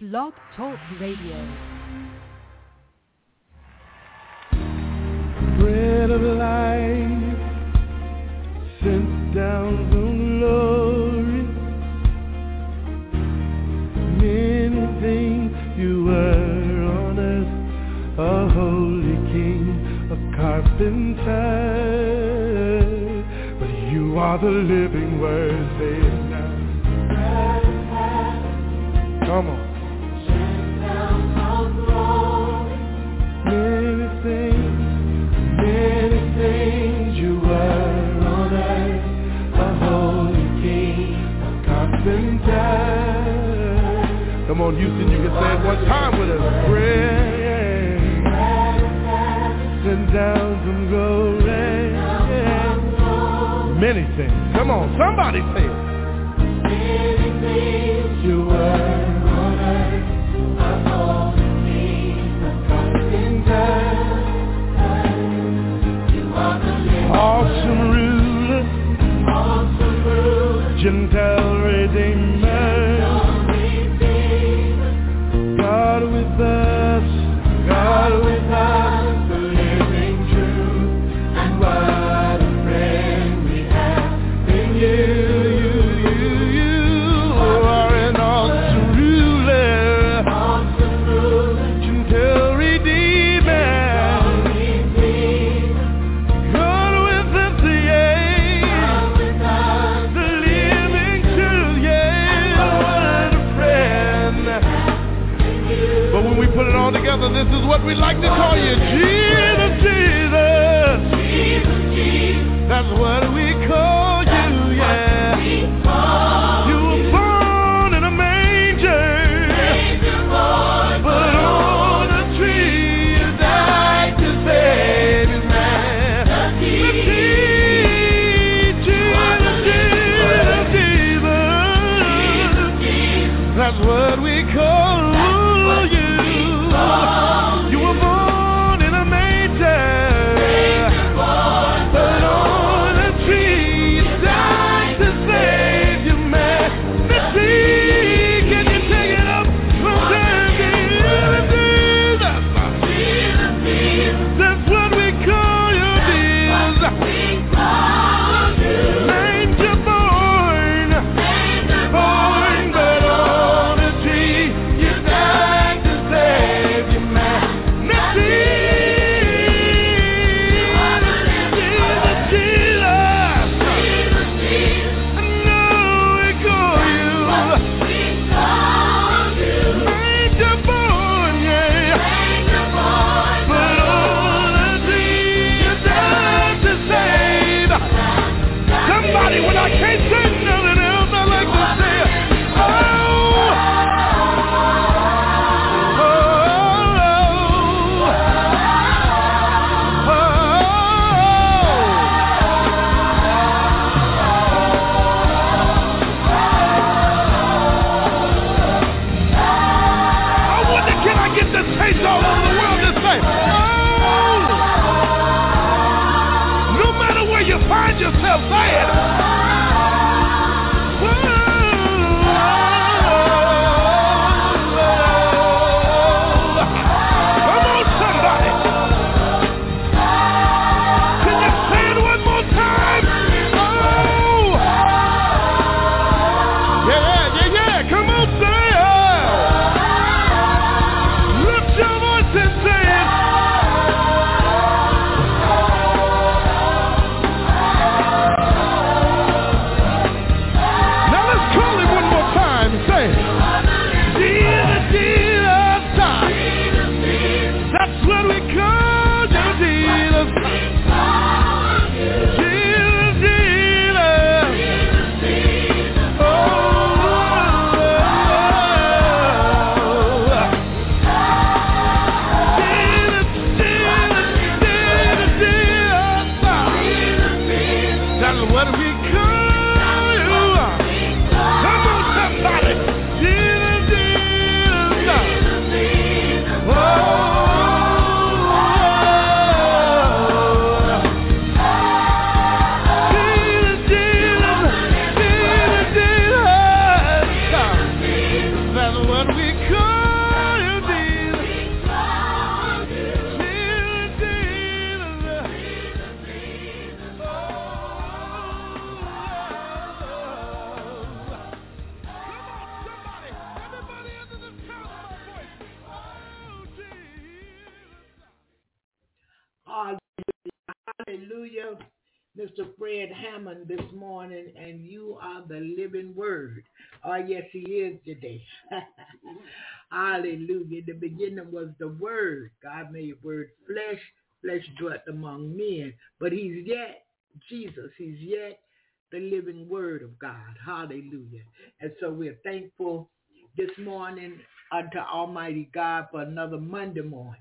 Blog Talk Radio. Bread of life sent down from glory. Many things you were on earth, a holy king, a carpenter. But you are the living word. on Houston, you can say it one time with us. Rain, send down some gold. Many things. Come on, somebody say it. Morning, and you are the living word. Oh, yes, he is today. Hallelujah. The beginning was the word. God made word flesh, flesh dwelt among men. But he's yet Jesus. He's yet the living word of God. Hallelujah. And so we're thankful this morning unto Almighty God for another Monday morning.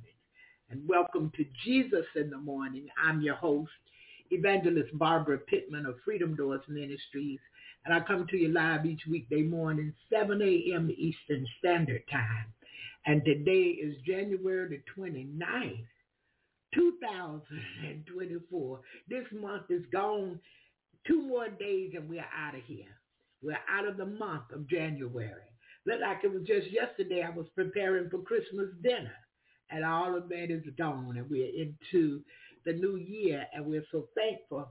And welcome to Jesus in the morning. I'm your host, Evangelist Barbara Pittman of Freedom Doors Ministries. And I come to you live each weekday morning, 7 a.m. Eastern Standard Time. And today is January the 29th, 2024. This month is gone two more days and we're out of here. We're out of the month of January. Look like it was just yesterday I was preparing for Christmas dinner. And all of that is gone and we're into the new year and we're so thankful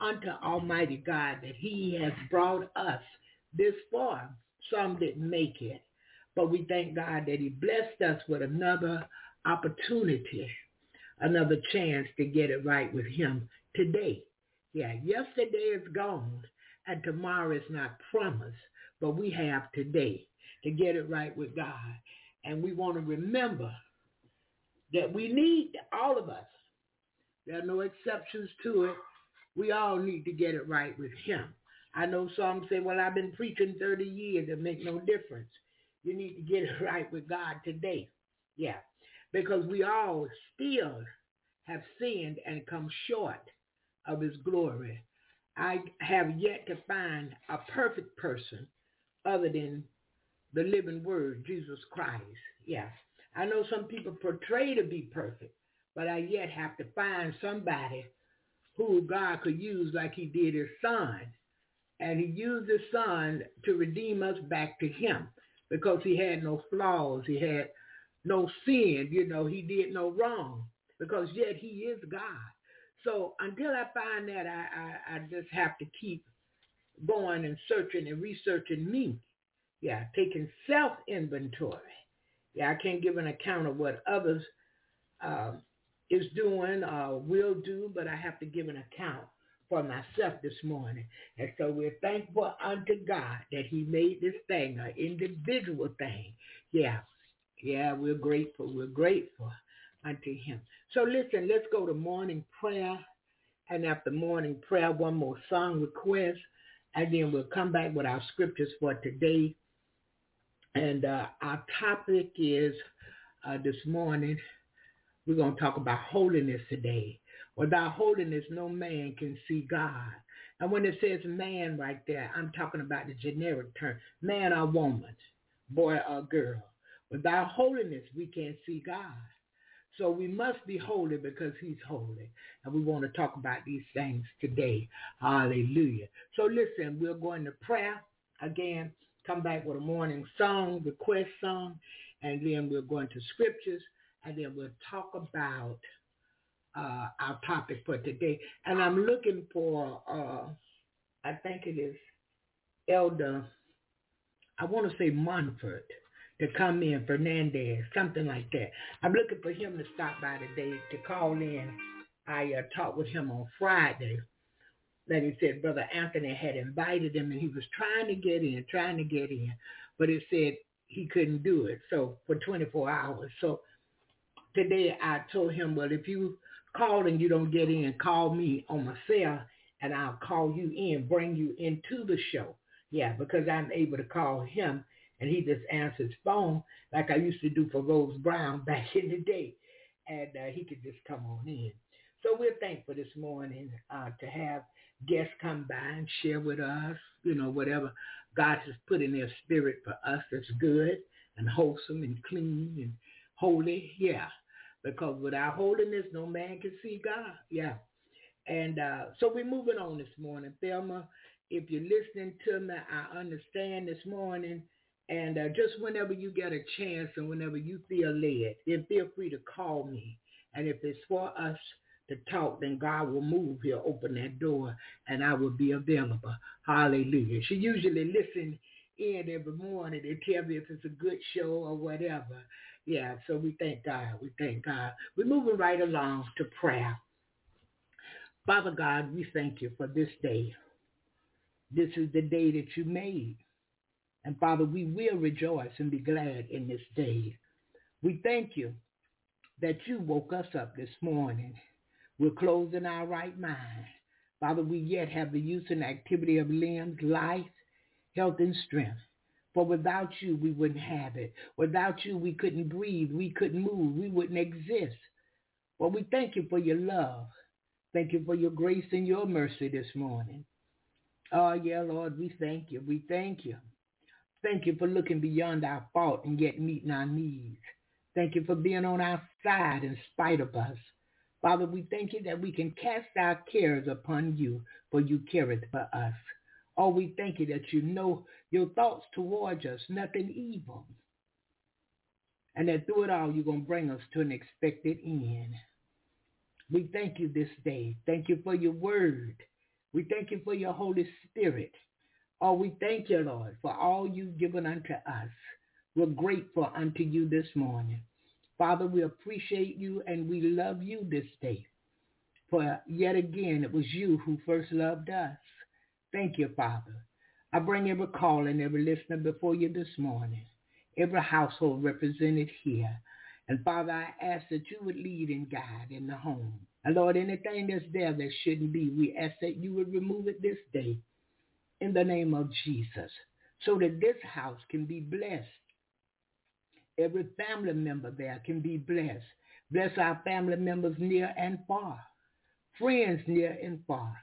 unto Almighty God that he has brought us this far. Some didn't make it, but we thank God that he blessed us with another opportunity, another chance to get it right with him today. Yeah, yesterday is gone and tomorrow is not promised, but we have today to get it right with God. And we want to remember that we need, all of us, there are no exceptions to it. We all need to get it right with him. I know some say, well, I've been preaching 30 years. It make no difference. You need to get it right with God today. Yeah, because we all still have sinned and come short of his glory. I have yet to find a perfect person other than the living word, Jesus Christ. Yeah. I know some people portray to be perfect, but I yet have to find somebody who God could use like he did his son. And he used his son to redeem us back to him because he had no flaws. He had no sin. You know, he did no wrong because yet he is God. So until I find that, I, I, I just have to keep going and searching and researching me. Yeah, taking self-inventory. Yeah, I can't give an account of what others um, is doing or will do, but I have to give an account for myself this morning. And so we're thankful unto God that he made this thing an individual thing. Yeah, yeah, we're grateful. We're grateful unto him. So listen, let's go to morning prayer. And after morning prayer, one more song request. And then we'll come back with our scriptures for today. And uh, our topic is uh, this morning, we're going to talk about holiness today. Without holiness, no man can see God. And when it says man right there, I'm talking about the generic term, man or woman, boy or girl. Without holiness, we can't see God. So we must be holy because he's holy. And we want to talk about these things today. Hallelujah. So listen, we're going to prayer again, come back with a morning song, request song, and then we're going to scriptures, and then we'll talk about uh, our topic for today. And I'm looking for, uh, I think it is Elder, I want to say Monfort to come in, Fernandez, something like that. I'm looking for him to stop by today to call in. I uh, talked with him on Friday that he said Brother Anthony had invited him and he was trying to get in, trying to get in, but he said he couldn't do it. So for 24 hours. So today I told him, well, if you call and you don't get in, call me on my cell and I'll call you in, bring you into the show. Yeah, because I'm able to call him and he just answers phone like I used to do for Rose Brown back in the day. And uh, he could just come on in. So we're thankful this morning uh, to have guests come by and share with us, you know, whatever God has put in their spirit for us that's good and wholesome and clean and holy. Yeah. Because without holiness, no man can see God. Yeah. And uh, so we're moving on this morning. Thelma, if you're listening to me, I understand this morning and uh, just whenever you get a chance and whenever you feel led, then feel free to call me. And if it's for us to talk, then God will move. He'll open that door and I will be available. Hallelujah. She usually listens in every morning and tell me if it's a good show or whatever. Yeah, so we thank God. We thank God. We're moving right along to prayer. Father God, we thank you for this day. This is the day that you made. And Father, we will rejoice and be glad in this day. We thank you that you woke us up this morning. We're closing our right mind. Father, we yet have the use and activity of limbs, life, health, and strength. For without you, we wouldn't have it. Without you, we couldn't breathe. We couldn't move. We wouldn't exist. Well, we thank you for your love. Thank you for your grace and your mercy this morning. Oh, yeah, Lord, we thank you. We thank you. Thank you for looking beyond our fault and yet meeting our needs. Thank you for being on our side in spite of us. Father, we thank you that we can cast our cares upon you, for you careth for us. Oh, we thank you that you know your thoughts towards us, nothing evil. And that through it all, you're going to bring us to an expected end. We thank you this day. Thank you for your word. We thank you for your Holy Spirit. Oh, we thank you, Lord, for all you've given unto us. We're grateful unto you this morning. Father, we appreciate you and we love you this day. For yet again, it was you who first loved us. Thank you, Father. I bring every call and every listener before you this morning, every household represented here. And Father, I ask that you would lead and guide in the home. And Lord, anything that's there that shouldn't be, we ask that you would remove it this day in the name of Jesus so that this house can be blessed. Every family member there can be blessed. Bless our family members near and far, friends near and far.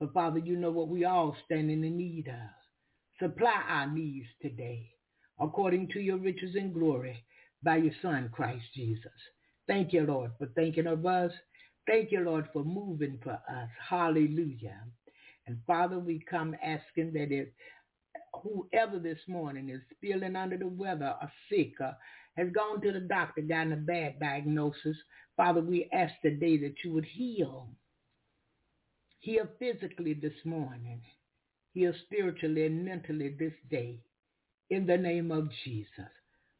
But Father, you know what we all stand in the need of. Supply our needs today according to your riches and glory by your Son, Christ Jesus. Thank you, Lord, for thinking of us. Thank you, Lord, for moving for us. Hallelujah. And Father, we come asking that if whoever this morning is feeling under the weather or sick or has gone to the doctor, gotten a bad diagnosis, Father, we ask today that you would heal. Heal physically this morning. Heal spiritually and mentally this day. In the name of Jesus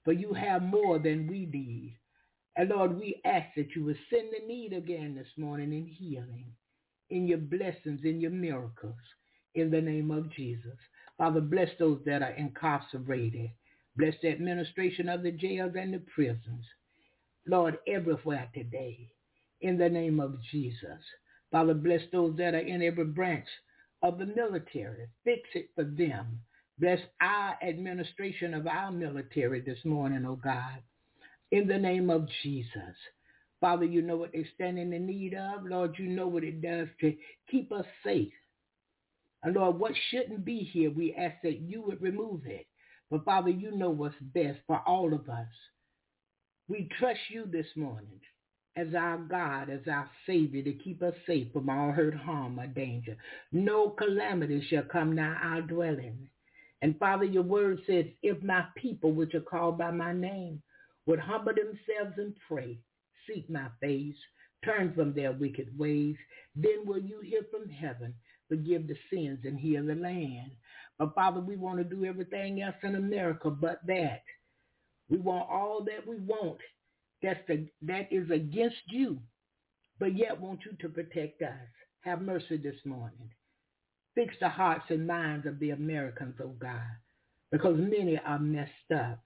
for you have more than we need. And Lord, we ask that you would send the need again this morning in healing, in your blessings, in your miracles, in the name of Jesus. Father, bless those that are incarcerated. Bless the administration of the jails and the prisons. Lord, everywhere today, in the name of Jesus. Father, bless those that are in every branch of the military. Fix it for them. Bless our administration of our military this morning, oh God, in the name of Jesus. Father, you know what they stand in the need of. Lord, you know what it does to keep us safe. And Lord, what shouldn't be here, we ask that you would remove it. But Father, you know what's best for all of us. We trust you this morning as our God, as our Savior, to keep us safe from all hurt, harm, or danger. No calamity shall come nigh our dwelling. And Father, your word says, if my people, which are called by my name, would humble themselves and pray, seek my face, turn from their wicked ways, then will you hear from heaven, forgive the sins and heal the land. But Father, we want to do everything else in America but that. We want all that we want that's the, that is against you, but yet want you to protect us. Have mercy this morning. Fix the hearts and minds of the Americans, oh God, because many are messed up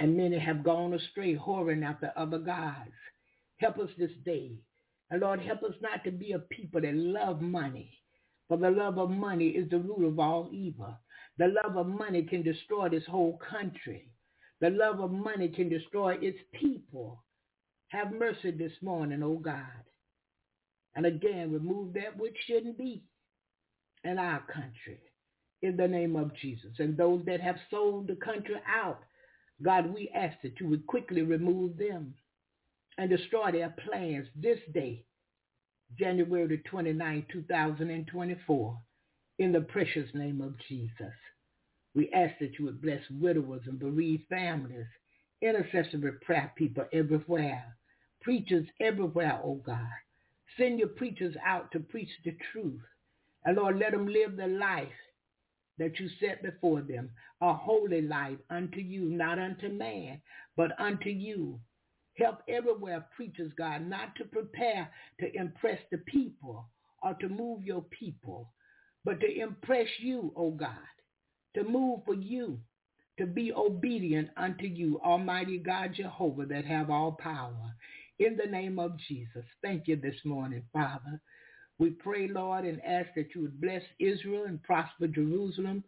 and many have gone astray, whoring after other gods. Help us this day. And Lord, help us not to be a people that love money. For the love of money is the root of all evil. The love of money can destroy this whole country. The love of money can destroy its people. Have mercy this morning, O oh God. And again, remove that which shouldn't be in our country in the name of Jesus. And those that have sold the country out, God, we ask that you would quickly remove them and destroy their plans this day, January 29, 2024, in the precious name of Jesus. We ask that you would bless widowers and bereaved families, intercessory prayer people everywhere, preachers everywhere, oh God. Send your preachers out to preach the truth and Lord, let them live the life that you set before them, a holy life unto you, not unto man, but unto you. Help everywhere preachers, God, not to prepare to impress the people or to move your people, but to impress you, O God, to move for you, to be obedient unto you, Almighty God Jehovah, that have all power. In the name of Jesus, thank you this morning, Father. We pray, Lord, and ask that you would bless Israel and prosper Jerusalem.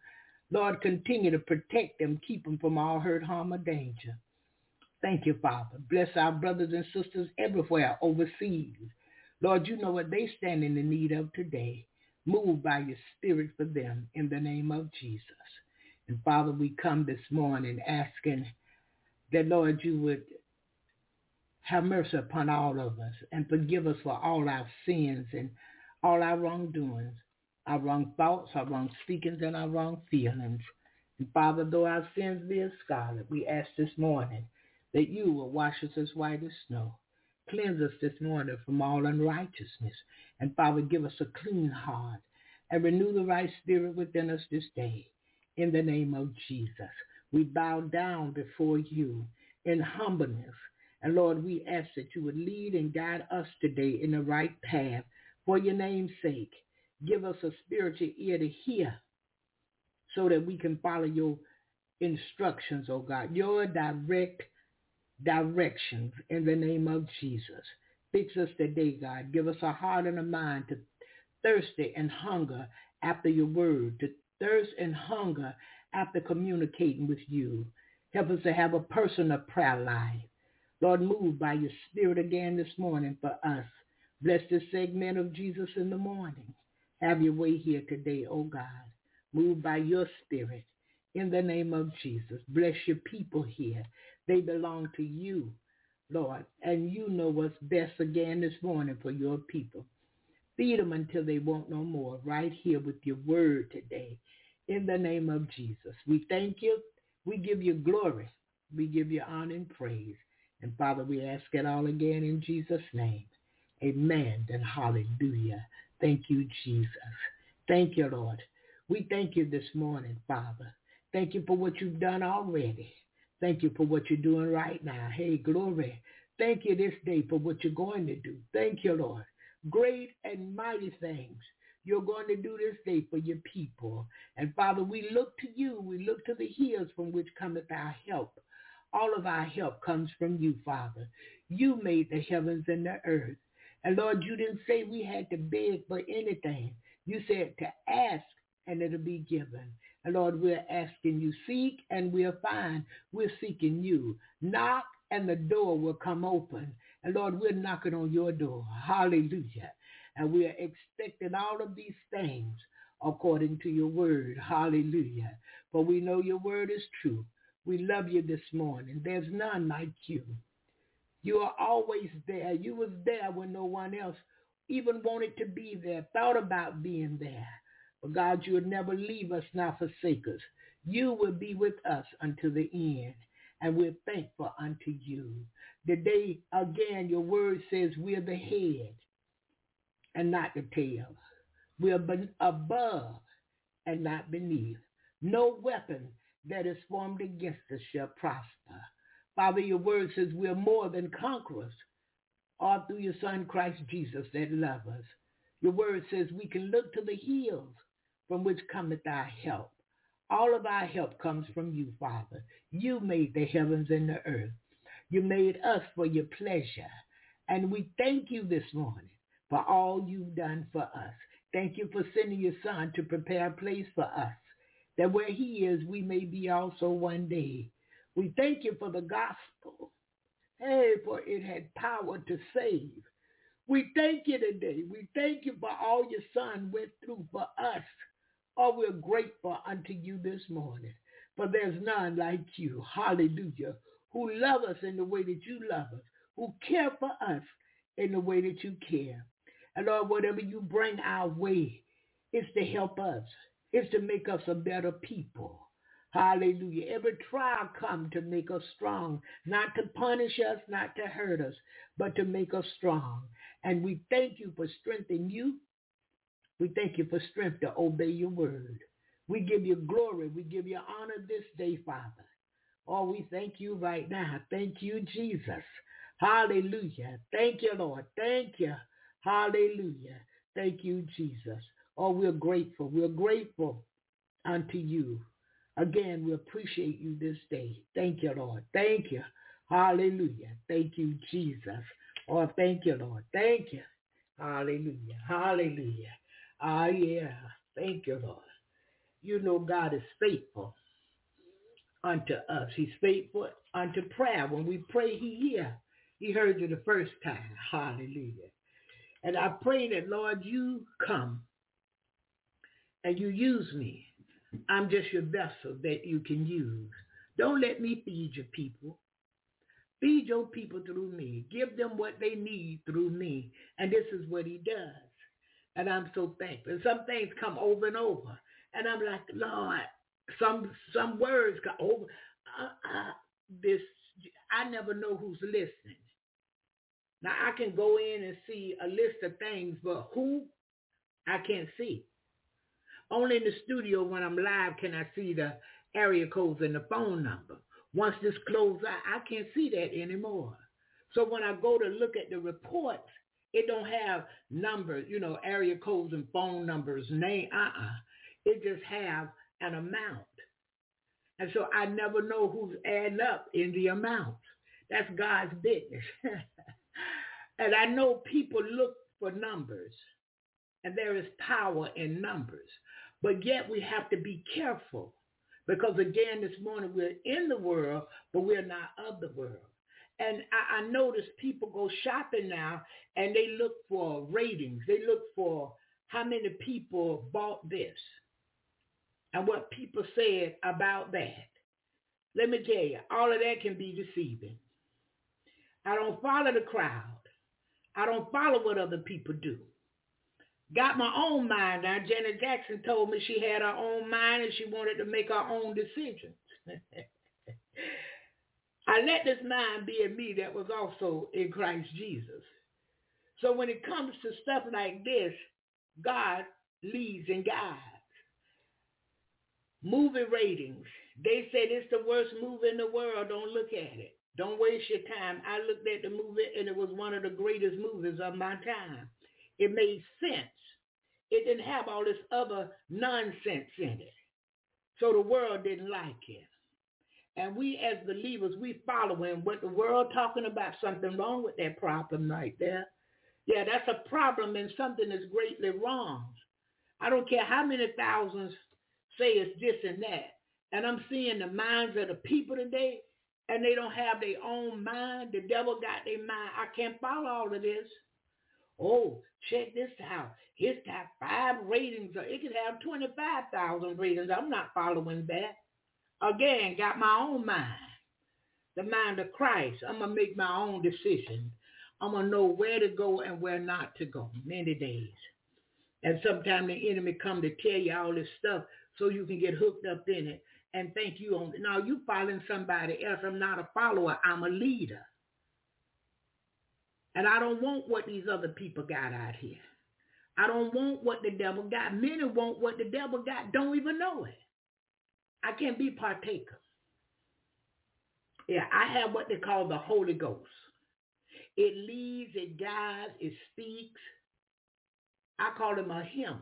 Lord, continue to protect them, keep them from all hurt, harm, or danger. Thank you, Father. Bless our brothers and sisters everywhere overseas. Lord, you know what they stand in the need of today. Move by your spirit for them in the name of Jesus. And Father, we come this morning asking that, Lord, you would have mercy upon all of us and forgive us for all our sins and all our wrongdoings, our wrong thoughts, our wrong speakings, and our wrong feelings. And Father, though our sins be as scarlet, we ask this morning that you will wash us as white as snow. Cleanse us this morning from all unrighteousness. And Father, give us a clean heart and renew the right spirit within us this day. In the name of Jesus, we bow down before you in humbleness. And Lord, we ask that you would lead and guide us today in the right path for your name's sake. Give us a spiritual ear to hear so that we can follow your instructions, oh God, your direct directions in the name of Jesus. Fix us today, God. Give us a heart and a mind to thirsty and hunger after your word, to thirst and hunger after communicating with you. Help us to have a personal prayer life. Lord, move by your spirit again this morning for us. Bless this segment of Jesus in the morning. Have your way here today, oh God. Move by your spirit in the name of Jesus. Bless your people here. They belong to you, Lord, and you know what's best again this morning for your people. Feed them until they want no more right here with your word today in the name of Jesus. We thank you. We give you glory. We give you honor and praise. And Father, we ask it all again in Jesus' name. Amen and hallelujah. Thank you, Jesus. Thank you, Lord. We thank you this morning, Father. Thank you for what you've done already. Thank you for what you're doing right now. Hey, glory. Thank you this day for what you're going to do. Thank you, Lord. Great and mighty things you're going to do this day for your people. And Father, we look to you. We look to the hills from which cometh our help. All of our help comes from you, Father. You made the heavens and the earth. And Lord, you didn't say we had to beg for anything. You said to ask and it'll be given. Lord, we're asking you, seek and we'll find. We're seeking you. Knock and the door will come open. And Lord, we're knocking on your door. Hallelujah. And we are expecting all of these things according to your word. Hallelujah. For we know your word is true. We love you this morning. There's none like you. You are always there. You was there when no one else even wanted to be there, thought about being there. God, you would never leave us nor forsake us. You will be with us until the end. And we're thankful unto you. Today, again, your word says we're the head and not the tail. We're above and not beneath. No weapon that is formed against us shall prosper. Father, your word says we're more than conquerors, all through your son Christ Jesus that love us. Your word says we can look to the hills from which cometh our help. All of our help comes from you, Father. You made the heavens and the earth. You made us for your pleasure. And we thank you this morning for all you've done for us. Thank you for sending your son to prepare a place for us, that where he is, we may be also one day. We thank you for the gospel. Hey, for it had power to save. We thank you today. We thank you for all your son went through for us. Oh, we're grateful unto you this morning. For there's none like you, hallelujah, who love us in the way that you love us, who care for us in the way that you care. And Lord, whatever you bring our way is to help us. It's to make us a better people. Hallelujah. Every trial come to make us strong, not to punish us, not to hurt us, but to make us strong. And we thank you for strengthening you we thank you for strength to obey your word. We give you glory. We give you honor this day, Father. Oh, we thank you right now. Thank you, Jesus. Hallelujah. Thank you, Lord. Thank you. Hallelujah. Thank you, Jesus. Oh, we're grateful. We're grateful unto you. Again, we appreciate you this day. Thank you, Lord. Thank you. Hallelujah. Thank you, Jesus. Oh, thank you, Lord. Thank you. Hallelujah. Hallelujah. Ah, yeah. Thank you, Lord. You know God is faithful unto us. He's faithful unto prayer. When we pray, he hear. He heard you the first time. Hallelujah. And I pray that, Lord, you come and you use me. I'm just your vessel that you can use. Don't let me feed your people. Feed your people through me. Give them what they need through me. And this is what he does. And I'm so thankful. And some things come over and over. And I'm like, Lord, some some words come over. Uh, uh, this I never know who's listening. Now I can go in and see a list of things, but who I can't see. Only in the studio when I'm live can I see the area codes and the phone number. Once this closes out, I can't see that anymore. So when I go to look at the reports, it don't have numbers, you know, area codes and phone numbers, name, uh-uh. It just have an amount. And so I never know who's adding up in the amount. That's God's business. and I know people look for numbers and there is power in numbers. But yet we have to be careful because again, this morning we're in the world, but we're not of the world. And I, I notice people go shopping now and they look for ratings. They look for how many people bought this and what people said about that. Let me tell you, all of that can be deceiving. I don't follow the crowd. I don't follow what other people do got my own mind. Now, Janet Jackson told me she had her own mind and she wanted to make her own decisions. I let this mind be in me that was also in Christ Jesus. So when it comes to stuff like this, God leads and guides. Movie ratings. They said it's the worst movie in the world. Don't look at it. Don't waste your time. I looked at the movie and it was one of the greatest movies of my time. It made sense. It didn't have all this other nonsense in it. So the world didn't like it. And we as believers, we following what the world talking about, something wrong with that problem right there. Yeah, that's a problem and something is greatly wrong. I don't care how many thousands say it's this and that. And I'm seeing the minds of the people today, and they don't have their own mind. The devil got their mind. I can't follow all of this. Oh, check this out. It's got five ratings. It could have 25,000 ratings. I'm not following that. Again, got my own mind. The mind of Christ. I'm going to make my own decision. I'm going to know where to go and where not to go many days. And sometimes the enemy come to tell you all this stuff so you can get hooked up in it and think you on. Now you following somebody else. I'm not a follower. I'm a leader. And I don't want what these other people got out here. I don't want what the devil got. Many want what the devil got, don't even know it. I can't be partaker. Yeah, I have what they call the Holy Ghost. It leads, it guides, it speaks. I call him a him.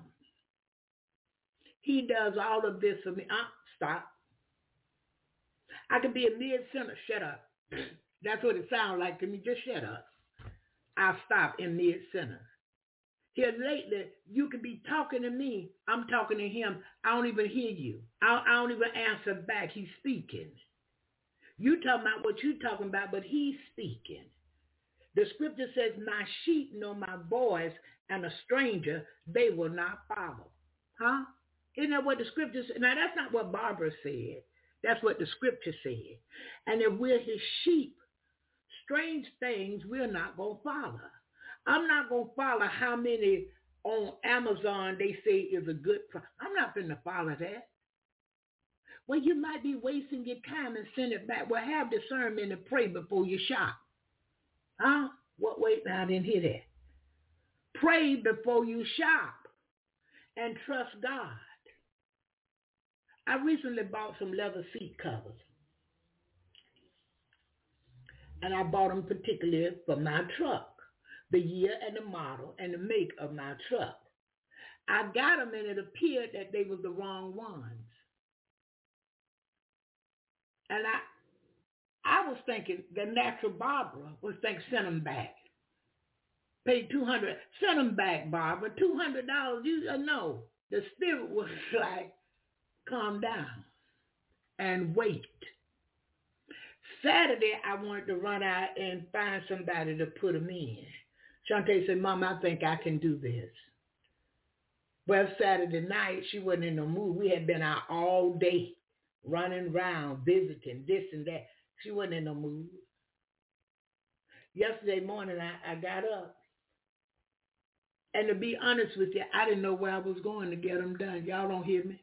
He does all of this for me. Uh, stop. I can be a mid-sentence. Shut up. That's what it sounds like to me. Just shut up. I'll stop in mid-sentence. Here lately, you could be talking to me. I'm talking to him. I don't even hear you. I, I don't even answer back. He's speaking. You talking about what you're talking about, but he's speaking. The scripture says, my sheep know my voice, and a stranger they will not follow. Huh? Isn't that what the scripture said? Now, that's not what Barbara said. That's what the scripture said. And if we're his sheep, strange things we're not going to follow. I'm not going to follow how many on Amazon they say is a good price. I'm not going to follow that. Well, you might be wasting your time and send it back. Well, have discernment and pray before you shop. Huh? What? Wait, I didn't hear that. Pray before you shop and trust God. I recently bought some leather seat covers. And I bought them particularly for my truck the year and the model and the make of my truck. I got them and it appeared that they were the wrong ones. And I I was thinking the natural Barbara was thinking send them back. Pay two hundred, send them back, Barbara. Two hundred dollars. You uh, no. The spirit was like, calm down and wait. Saturday, I wanted to run out and find somebody to put them in. Shantae said, Mom, I think I can do this. Well, Saturday night, she wasn't in the mood. We had been out all day running around, visiting, this and that. She wasn't in the mood. Yesterday morning, I, I got up. And to be honest with you, I didn't know where I was going to get them done. Y'all don't hear me?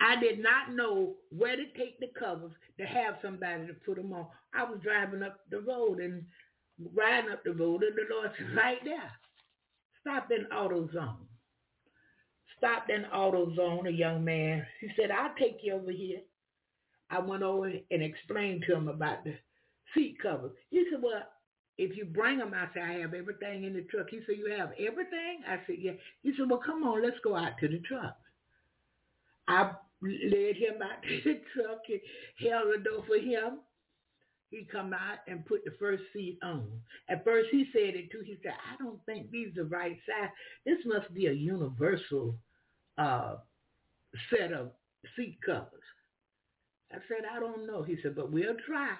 I did not know where to take the covers to have somebody to put them on. I was driving up the road and riding up the road, and the Lord said, right there, stop in AutoZone. Stopped in AutoZone, a young man. He said, I'll take you over here. I went over and explained to him about the seat covers. He said, well, if you bring them, I said, I have everything in the truck. He said, you have everything? I said, yeah. He said, well, come on, let's go out to the truck. I led him out to the truck and held the door for him. He come out and put the first seat on. At first he said it too. He said, I don't think these are the right size. This must be a universal uh, set of seat covers. I said, I don't know. He said, but we'll try.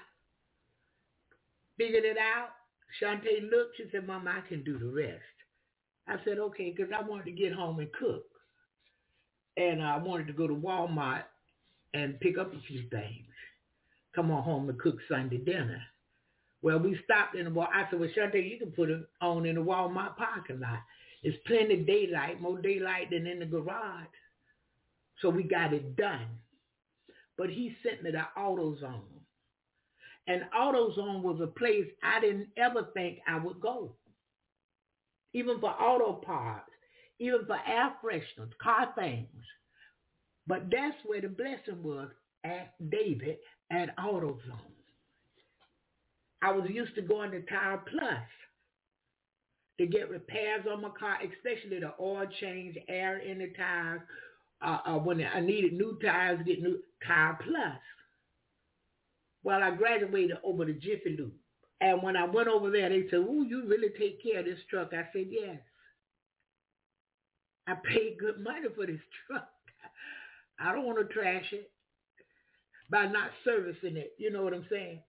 Figured it out. Shantae looked. She said, Mom, I can do the rest. I said, okay, because I wanted to get home and cook and I wanted to go to Walmart and pick up a few things. Come on home to cook Sunday dinner. Well, we stopped in the Wal. I said, well, Shantae, you can put it on in the Walmart parking lot. It's plenty daylight, more daylight than in the garage. So we got it done. But he sent me to AutoZone. And AutoZone was a place I didn't ever think I would go. Even for auto parts even for air fresheners, car things. But that's where the blessing was at David at AutoZone. I was used to going to Tire Plus to get repairs on my car, especially the oil change, air in the tires. Uh, uh, when I needed new tires, get new Tire Plus. Well, I graduated over to Jiffy Lube. And when I went over there, they said, "Oh, you really take care of this truck." I said, "Yes." I paid good money for this truck. I don't want to trash it by not servicing it. You know what I'm saying?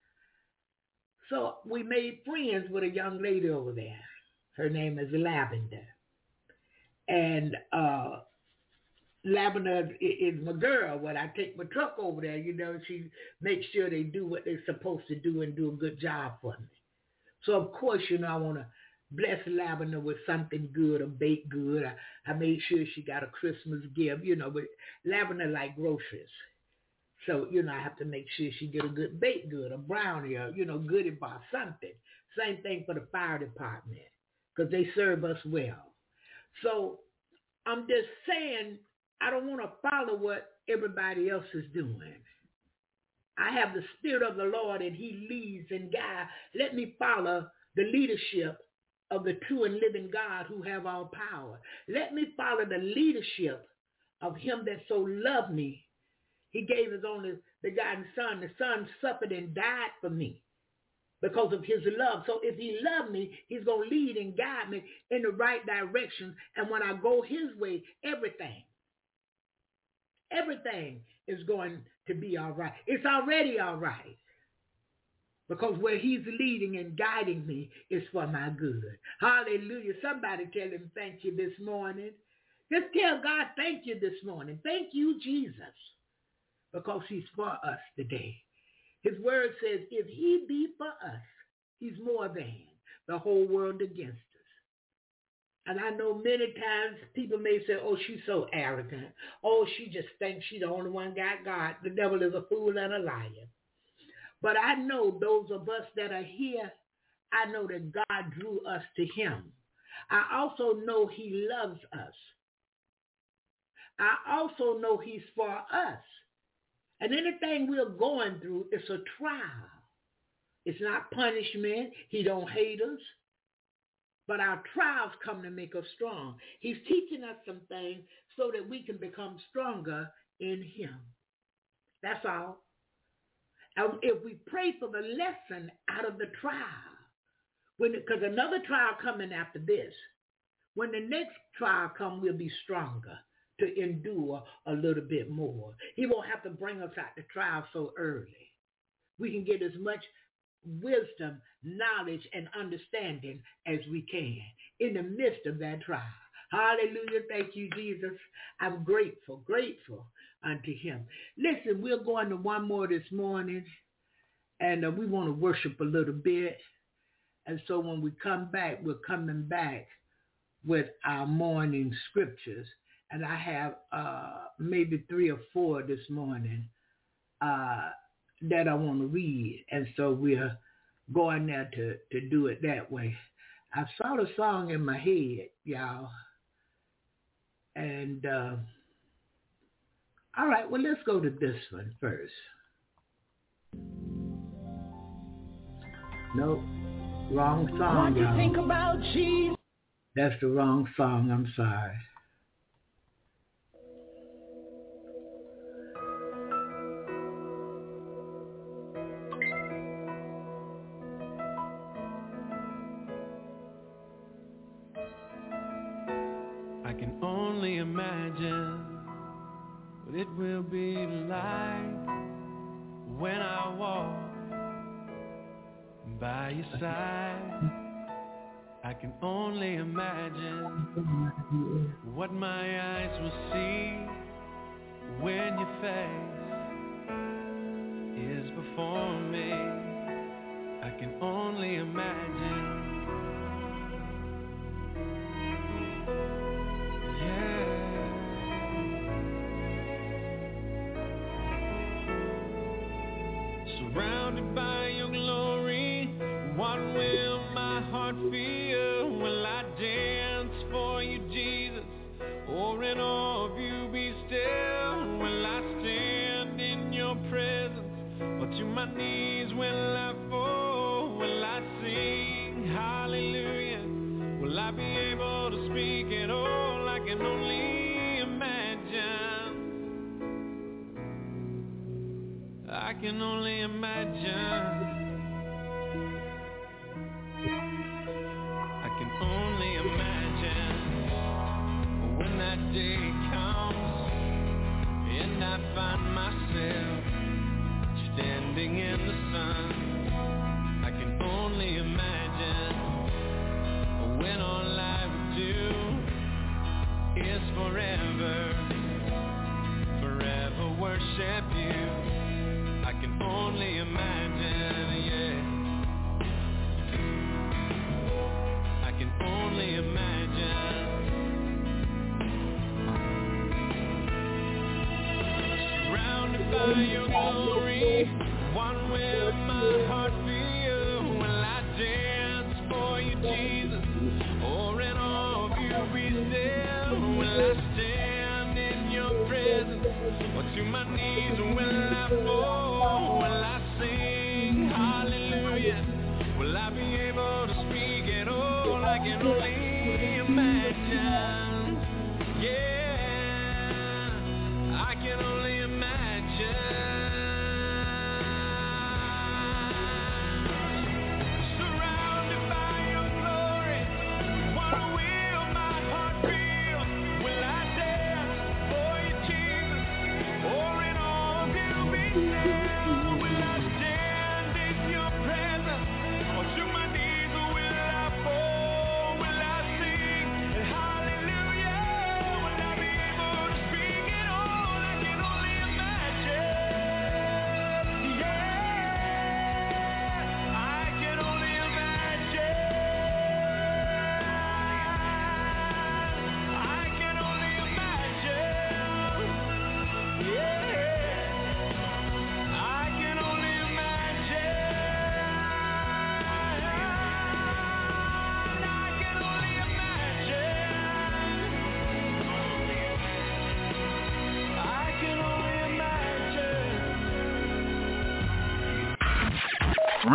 So we made friends with a young lady over there. Her name is Lavender. And uh, Lavender is my girl. When I take my truck over there, you know, she makes sure they do what they're supposed to do and do a good job for me. So of course, you know, I want to bless Lavender with something good, a baked good. I, I made sure she got a Christmas gift, you know, but Lavender like groceries. So, you know, I have to make sure she get a good baked good, a brownie, or, you know, goodie bar, something. Same thing for the fire department because they serve us well. So I'm just saying I don't want to follow what everybody else is doing. I have the Spirit of the Lord and he leads and guides. Let me follow the leadership of the true and living God who have all power. Let me follow the leadership of him that so loved me. He gave his only begotten son. The son suffered and died for me because of his love. So if he loved me, he's going to lead and guide me in the right direction. And when I go his way, everything, everything is going to be all right. It's already all right. Because where he's leading and guiding me is for my good. Hallelujah. Somebody tell him thank you this morning. Just tell God thank you this morning. Thank you, Jesus. Because he's for us today. His word says, if he be for us, he's more than the whole world against us. And I know many times people may say, oh, she's so arrogant. Oh, she just thinks she's the only one got God. The devil is a fool and a liar. But I know those of us that are here, I know that God drew us to him. I also know he loves us. I also know he's for us. And anything we're going through, it's a trial. It's not punishment. He don't hate us. But our trials come to make us strong. He's teaching us some things so that we can become stronger in him. That's all. And if we pray for the lesson out of the trial, because another trial coming after this, when the next trial come, we'll be stronger to endure a little bit more. He won't have to bring us out the trial so early. We can get as much wisdom, knowledge, and understanding as we can in the midst of that trial. Hallelujah. Thank you, Jesus. I'm grateful, grateful unto him. Listen, we're going to one more this morning, and uh, we want to worship a little bit. And so when we come back, we're coming back with our morning scriptures. And I have uh, maybe three or four this morning uh, that I want to read. And so we're going there to, to do it that way. I saw the song in my head, y'all. And uh, all right, well, let's go to this one first. Nope, wrong song. What do you think about Jesus? That's the wrong song. I'm sorry. Will be like when I walk by your side. I can only imagine what my eyes will see when your face is before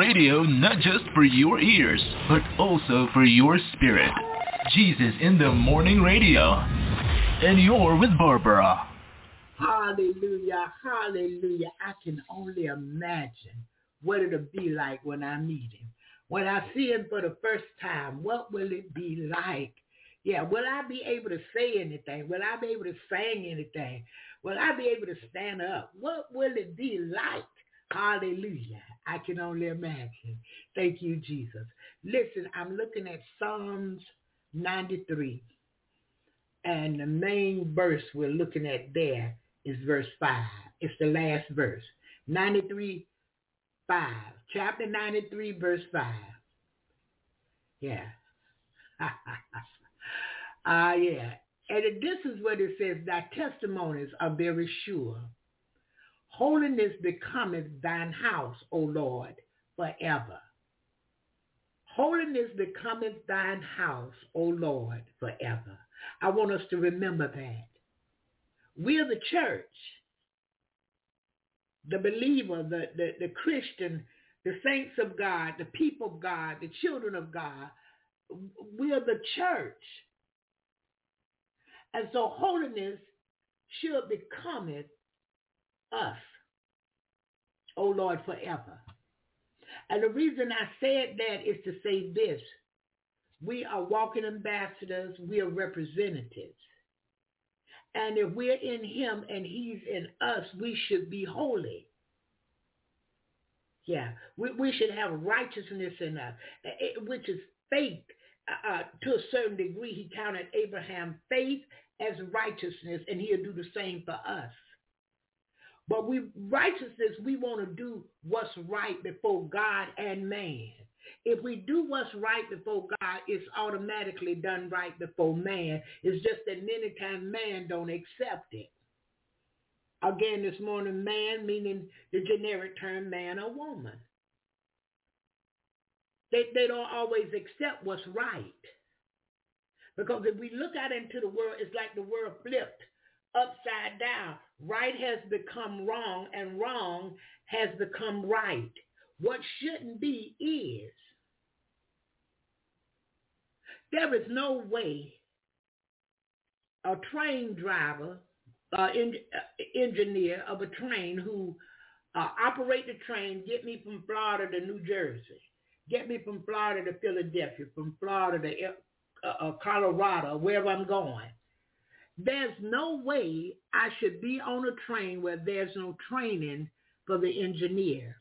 Radio not just for your ears, but also for your spirit. Jesus in the Morning Radio. And you're with Barbara. Hallelujah, hallelujah. I can only imagine what it'll be like when I meet him. When I see him for the first time, what will it be like? Yeah, will I be able to say anything? Will I be able to sing anything? Will I be able to stand up? What will it be like? Hallelujah. I can only imagine. Thank you, Jesus. Listen, I'm looking at Psalms 93. And the main verse we're looking at there is verse 5. It's the last verse. 93, 5. Chapter 93, verse 5. Yeah. Ah, uh, yeah. And this is what it says, thy testimonies are very sure. Holiness becometh thine house, O Lord, forever. Holiness becometh thine house, O Lord, forever. I want us to remember that. We're the church, the believer, the, the, the Christian, the saints of God, the people of God, the children of God. We're the church. And so holiness should becometh us, O Lord, forever. And the reason I said that is to say this. We are walking ambassadors. We are representatives. And if we're in him and he's in us, we should be holy. Yeah, we, we should have righteousness in us, eh, eh, which is faith. Uh, uh, to a certain degree, he counted Abraham faith as righteousness, and he'll do the same for us. But we righteousness, we want to do what's right before God and man. If we do what's right before God, it's automatically done right before man. It's just that many times man don't accept it. Again, this morning, man meaning the generic term man or woman. They, they don't always accept what's right. Because if we look out into the world, it's like the world flipped upside down. Right has become wrong and wrong has become right. What shouldn't be is. There is no way a train driver, uh, en- uh, engineer of a train who uh, operate the train, get me from Florida to New Jersey, get me from Florida to Philadelphia, from Florida to uh, uh, Colorado, wherever I'm going. There's no way I should be on a train where there's no training for the engineer.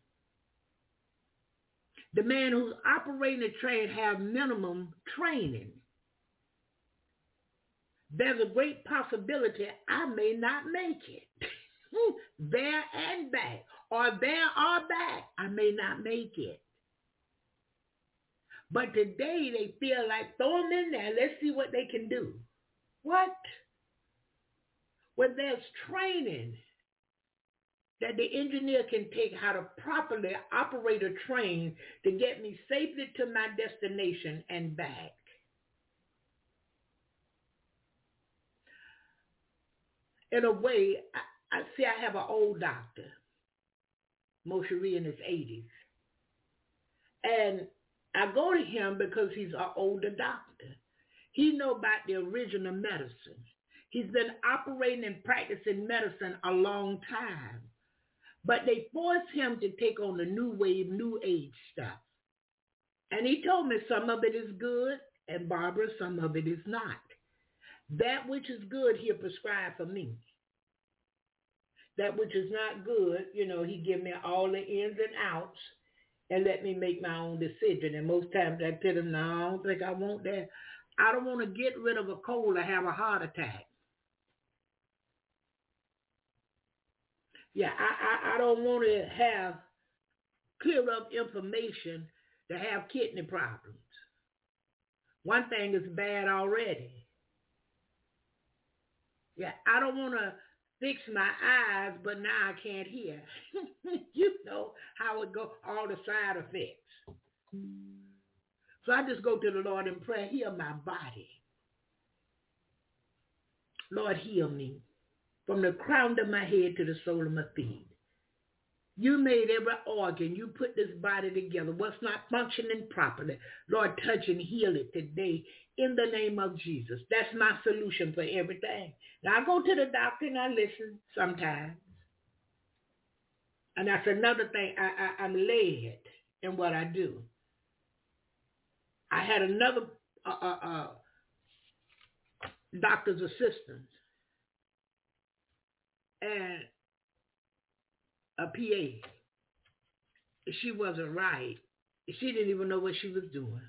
The man who's operating the train have minimum training. There's a great possibility I may not make it. there and back, or there or back, I may not make it. But today they feel like throw them in there. Let's see what they can do. What? When there's training that the engineer can take how to properly operate a train to get me safely to my destination and back. In a way, I, I see I have an old doctor, Moshe in his 80s. And I go to him because he's an older doctor. He know about the original medicine. He's been operating and practicing medicine a long time. But they force him to take on the new wave, new age stuff. And he told me some of it is good, and Barbara, some of it is not. That which is good, he'll prescribe for me. That which is not good, you know, he give me all the ins and outs and let me make my own decision. And most times I tell him, no, I don't think I want that. I don't want to get rid of a cold or have a heart attack. Yeah, I, I, I don't want to have clear up information to have kidney problems. One thing is bad already. Yeah, I don't want to fix my eyes, but now I can't hear. you know how it go, all the side effects. So I just go to the Lord in prayer, heal my body. Lord, heal me from the crown of my head to the sole of my feet. You made every organ. You put this body together. What's not functioning properly? Lord, touch and heal it today in the name of Jesus. That's my solution for everything. Now, I go to the doctor and I listen sometimes. And that's another thing. I, I, I'm led in what I do. I had another uh, uh, uh, doctor's assistant and a PA. She wasn't right. She didn't even know what she was doing.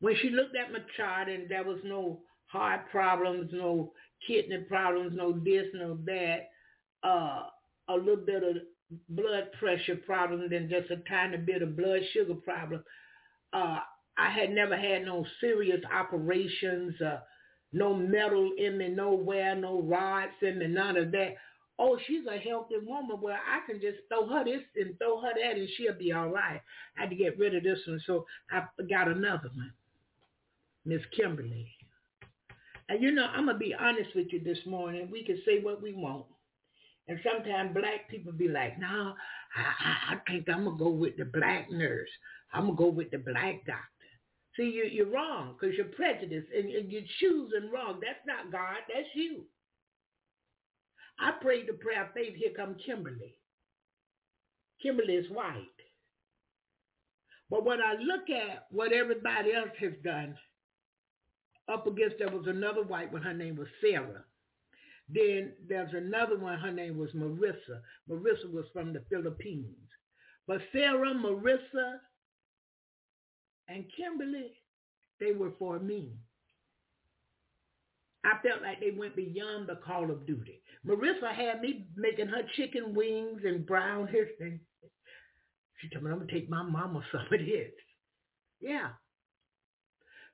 When she looked at my chart and there was no heart problems, no kidney problems, no this, no that, uh, a little bit of blood pressure problem and just a tiny bit of blood sugar problem. Uh, I had never had no serious operations, uh, no metal in me nowhere, no rods in me, none of that. Oh, she's a healthy woman. Well, I can just throw her this and throw her that and she'll be all right. I had to get rid of this one, so I got another one. Miss Kimberly. And you know, I'm going to be honest with you this morning. We can say what we want. And sometimes black people be like, no, I, I think I'm going to go with the black nurse. I'm going to go with the black doctor. See, you, you're wrong because you're prejudiced and, and you're choosing wrong. That's not God. That's you. I prayed the prayer of faith. Here come Kimberly. Kimberly is white. But when I look at what everybody else has done, up against there was another white one. Her name was Sarah. Then there's another one. Her name was Marissa. Marissa was from the Philippines. But Sarah, Marissa, and Kimberly, they were for me. I felt like they went beyond the call of duty. Marissa had me making her chicken wings and brown hair. She told me, I'm going to take my mama some of this. Yeah.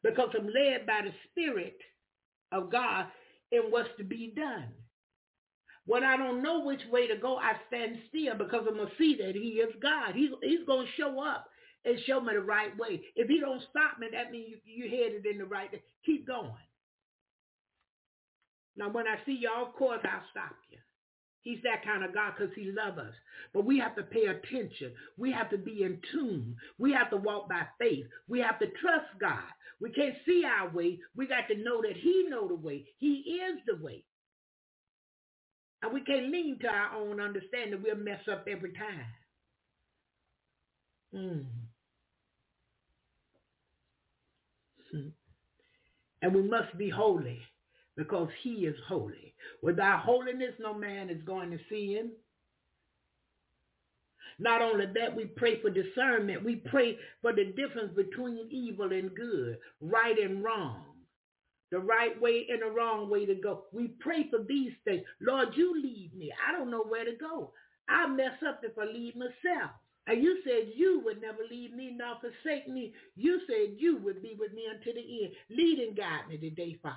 Because I'm led by the Spirit of God in what's to be done. When I don't know which way to go, I stand still because I'm going to see that he is God. He's, he's going to show up and show me the right way. If he don't stop me, that means you, you're headed in the right way. Keep going. Now, when I see you, of course, I'll stop you. He's that kind of God because he loves us. But we have to pay attention. We have to be in tune. We have to walk by faith. We have to trust God. We can't see our way. We got to know that he know the way. He is the way. And we can't lean to our own understanding. We'll mess up every time. Mm. And we must be holy because he is holy. Without holiness, no man is going to see him. Not only that, we pray for discernment. We pray for the difference between evil and good, right and wrong, the right way and the wrong way to go. We pray for these things. Lord, you lead me. I don't know where to go. I mess up if I lead myself. And you said you would never leave me nor forsake me. You said you would be with me until the end. Lead and guide me today, Father.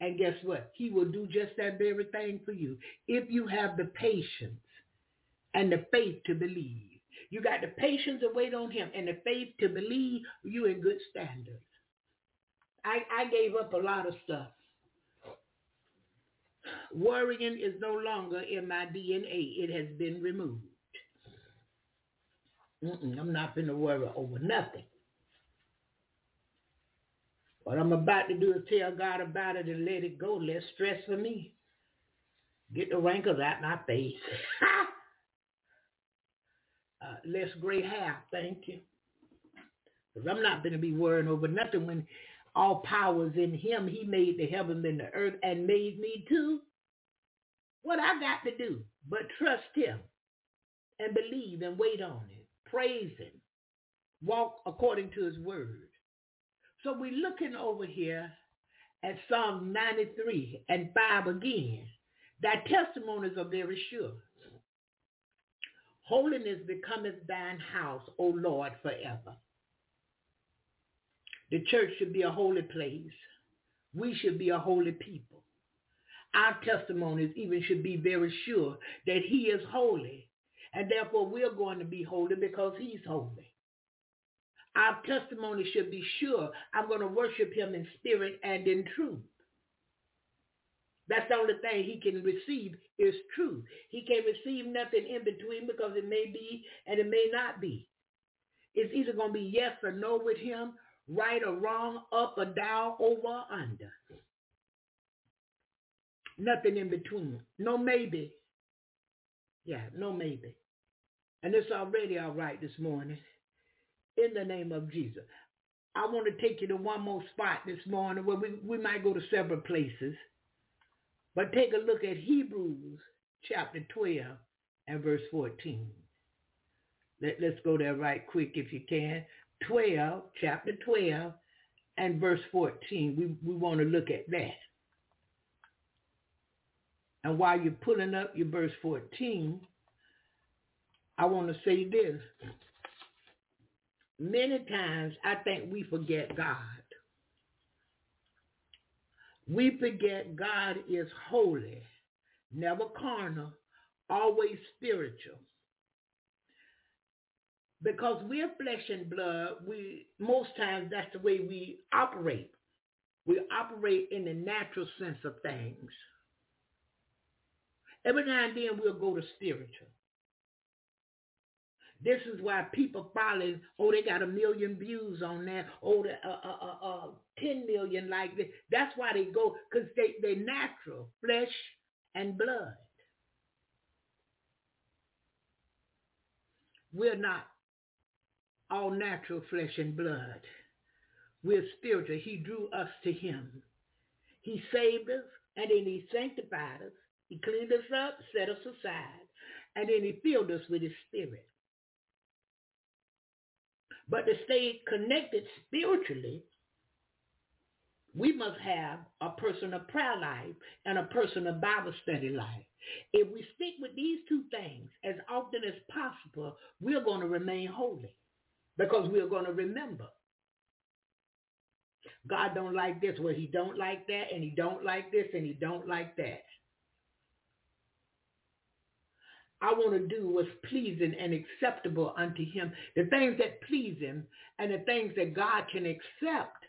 And guess what? He will do just that very thing for you if you have the patience and the faith to believe. You got the patience to wait on him and the faith to believe you in good standards. I, I gave up a lot of stuff. Worrying is no longer in my DNA. It has been removed. Mm-mm, I'm not going to worry over nothing. What I'm about to do is tell God about it and let it go. Less stress for me. Get the wrinkles out of my face. uh, less gray hair, thank you. Because I'm not going to be worrying over nothing when all power's in him. He made the heaven and the earth and made me too. What I got to do but trust him and believe and wait on him praise him, walk according to his word. So we're looking over here at Psalm 93 and 5 again. Thy testimonies are very sure. Holiness becometh thine house, O Lord, forever. The church should be a holy place. We should be a holy people. Our testimonies even should be very sure that he is holy and therefore we're going to be holy because he's holy. Our testimony should be sure I'm going to worship him in spirit and in truth. That's the only thing he can receive is truth. He can't receive nothing in between because it may be and it may not be. It's either going to be yes or no with him, right or wrong, up or down, over or under. Nothing in between. No maybe. Yeah, no maybe. And it's already all right this morning. In the name of Jesus. I want to take you to one more spot this morning where we, we might go to several places. But take a look at Hebrews chapter 12 and verse 14. Let, let's go there right quick if you can. 12, chapter 12 and verse 14. We, we want to look at that. And while you're pulling up your verse 14, I want to say this. Many times I think we forget God. We forget God is holy, never carnal, always spiritual. Because we're flesh and blood, we most times that's the way we operate. We operate in the natural sense of things. Every now and then we'll go to spiritual. This is why people following, oh, they got a million views on that, oh, the, uh, uh, uh, uh, 10 million like this. That's why they go, because they, they're natural, flesh and blood. We're not all natural flesh and blood. We're spiritual. He drew us to him. He saved us, and then he sanctified us. He cleaned us up, set us aside, and then he filled us with his spirit. But to stay connected spiritually, we must have a personal prayer life and a personal Bible study life. If we stick with these two things as often as possible, we're going to remain holy because we're going to remember. God don't like this, well, he don't like that, and he don't like this, and he don't like that. I want to do what's pleasing and acceptable unto him. The things that please him and the things that God can accept.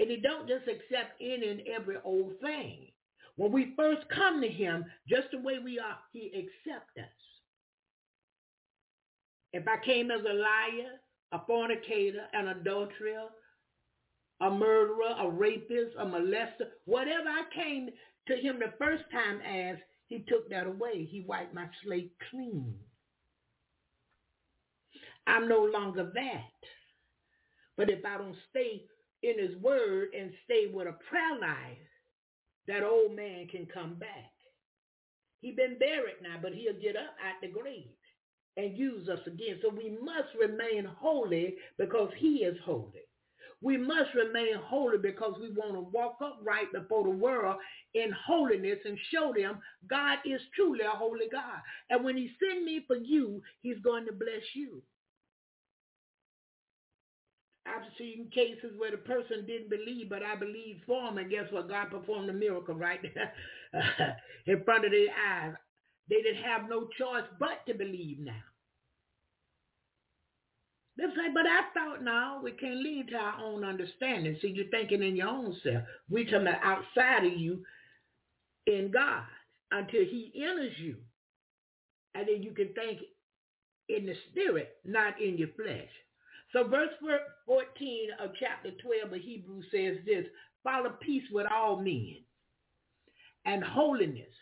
And he don't just accept any and every old thing. When we first come to him, just the way we are, he accepts us. If I came as a liar, a fornicator, an adulterer, a murderer, a rapist, a molester, whatever I came to him the first time as, he took that away. He wiped my slate clean. I'm no longer that. But if I don't stay in his word and stay with a prayer life, that old man can come back. He been buried now, but he'll get up out the grave and use us again. So we must remain holy because he is holy. We must remain holy because we want to walk upright before the world in holiness and show them God is truly a holy God. And when he send me for you, he's going to bless you. I've seen cases where the person didn't believe, but I believed for them, and guess what? God performed a miracle right there in front of their eyes. They didn't have no choice but to believe now. But I thought, now we can't lean to our own understanding. See, you're thinking in your own self. We talking outside of you in God until he enters you. And then you can think in the spirit, not in your flesh. So verse 14 of chapter 12 of Hebrews says this, follow peace with all men and holiness,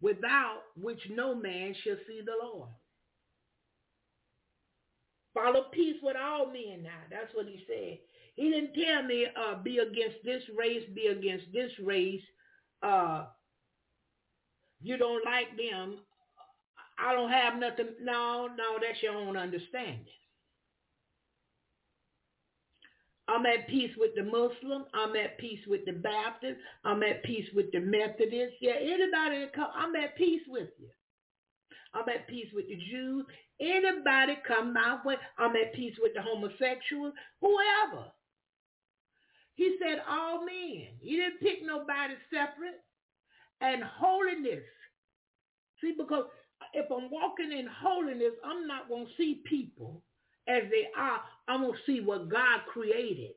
without which no man shall see the Lord. Follow peace with all men now. That's what he said. He didn't tell me uh, be against this race, be against this race. Uh, you don't like them. I don't have nothing. No, no, that's your own understanding. I'm at peace with the Muslim. I'm at peace with the Baptist. I'm at peace with the Methodist. Yeah, anybody that come, I'm at peace with you. I'm at peace with the Jews. Anybody come my way, I'm at peace with the homosexual, whoever. He said all men. He didn't pick nobody separate. And holiness. See, because if I'm walking in holiness, I'm not going to see people as they are. I'm going to see what God created.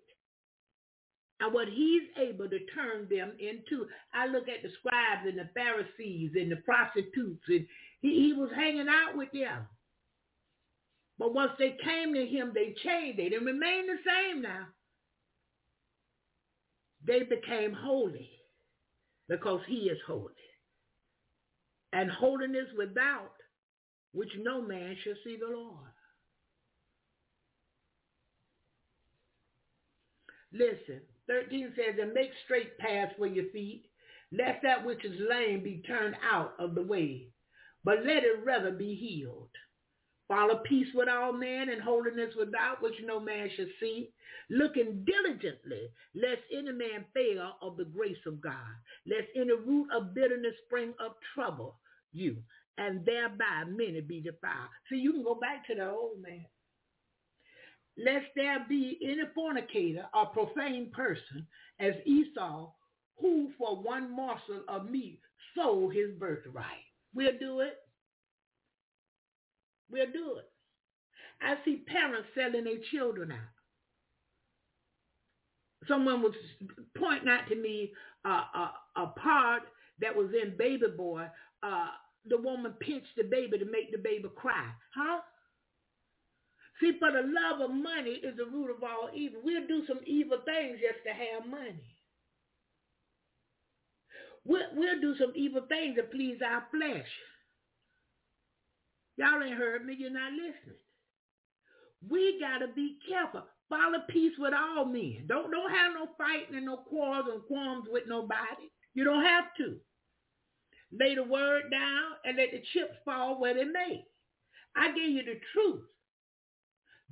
and what he's able to turn them into. I look at the scribes and the Pharisees and the prostitutes, and he, he was hanging out with them. But once they came to him, they changed. They didn't remain the same now. They became holy because he is holy. And holiness without which no man shall see the Lord. Listen, 13 says, and make straight paths for your feet, lest that which is lame be turned out of the way, but let it rather be healed. Follow peace with all men and holiness without which no man shall see, looking diligently, lest any man fail of the grace of God, lest any root of bitterness spring up trouble you, and thereby many be defiled. So you can go back to the old man lest there be any fornicator or profane person as Esau, who for one morsel of meat sold his birthright. We'll do it. We'll do it. I see parents selling their children out. Someone was pointing out to me uh, a, a part that was in Baby Boy. Uh, the woman pinched the baby to make the baby cry. Huh? See, for the love of money is the root of all evil. We'll do some evil things just to have money. We'll, we'll do some evil things to please our flesh. Y'all ain't heard me. You're not listening. We got to be careful. Follow peace with all men. Don't, don't have no fighting and no quarrels and qualms with nobody. You don't have to. Lay the word down and let the chips fall where they may. I gave you the truth.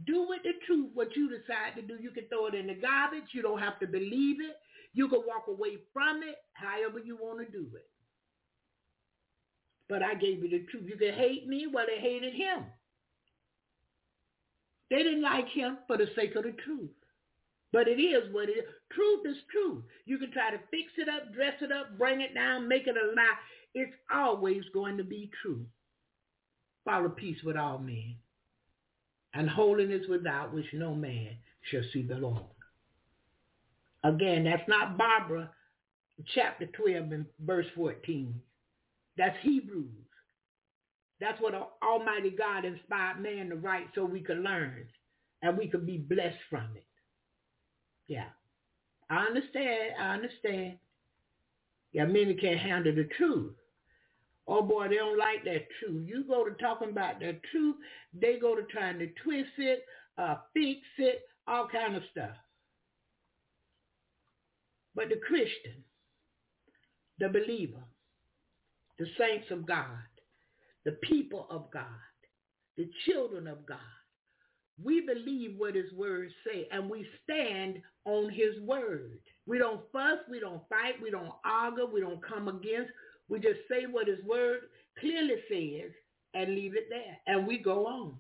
Do with the truth what you decide to do. You can throw it in the garbage. You don't have to believe it. You can walk away from it however you want to do it. But I gave you the truth. You can hate me. Well, they hated him. They didn't like him for the sake of the truth. But it is what it is. Truth is truth. You can try to fix it up, dress it up, bring it down, make it a lie. It's always going to be true. Follow peace with all men and holiness without which no man shall see the Lord. Again, that's not Barbara, chapter 12 and verse 14. That's Hebrews. That's what Almighty God inspired man to write so we could learn and we could be blessed from it. Yeah. I understand. I understand. Yeah, many can't handle the truth. Oh boy, they don't like that truth. You go to talking about that truth, they go to trying to twist it, uh, fix it, all kind of stuff. But the Christian, the believer, the saints of God, the people of God, the children of God, we believe what his words say and we stand on his word. We don't fuss, we don't fight, we don't argue, we don't come against. We just say what his word clearly says and leave it there. And we go on.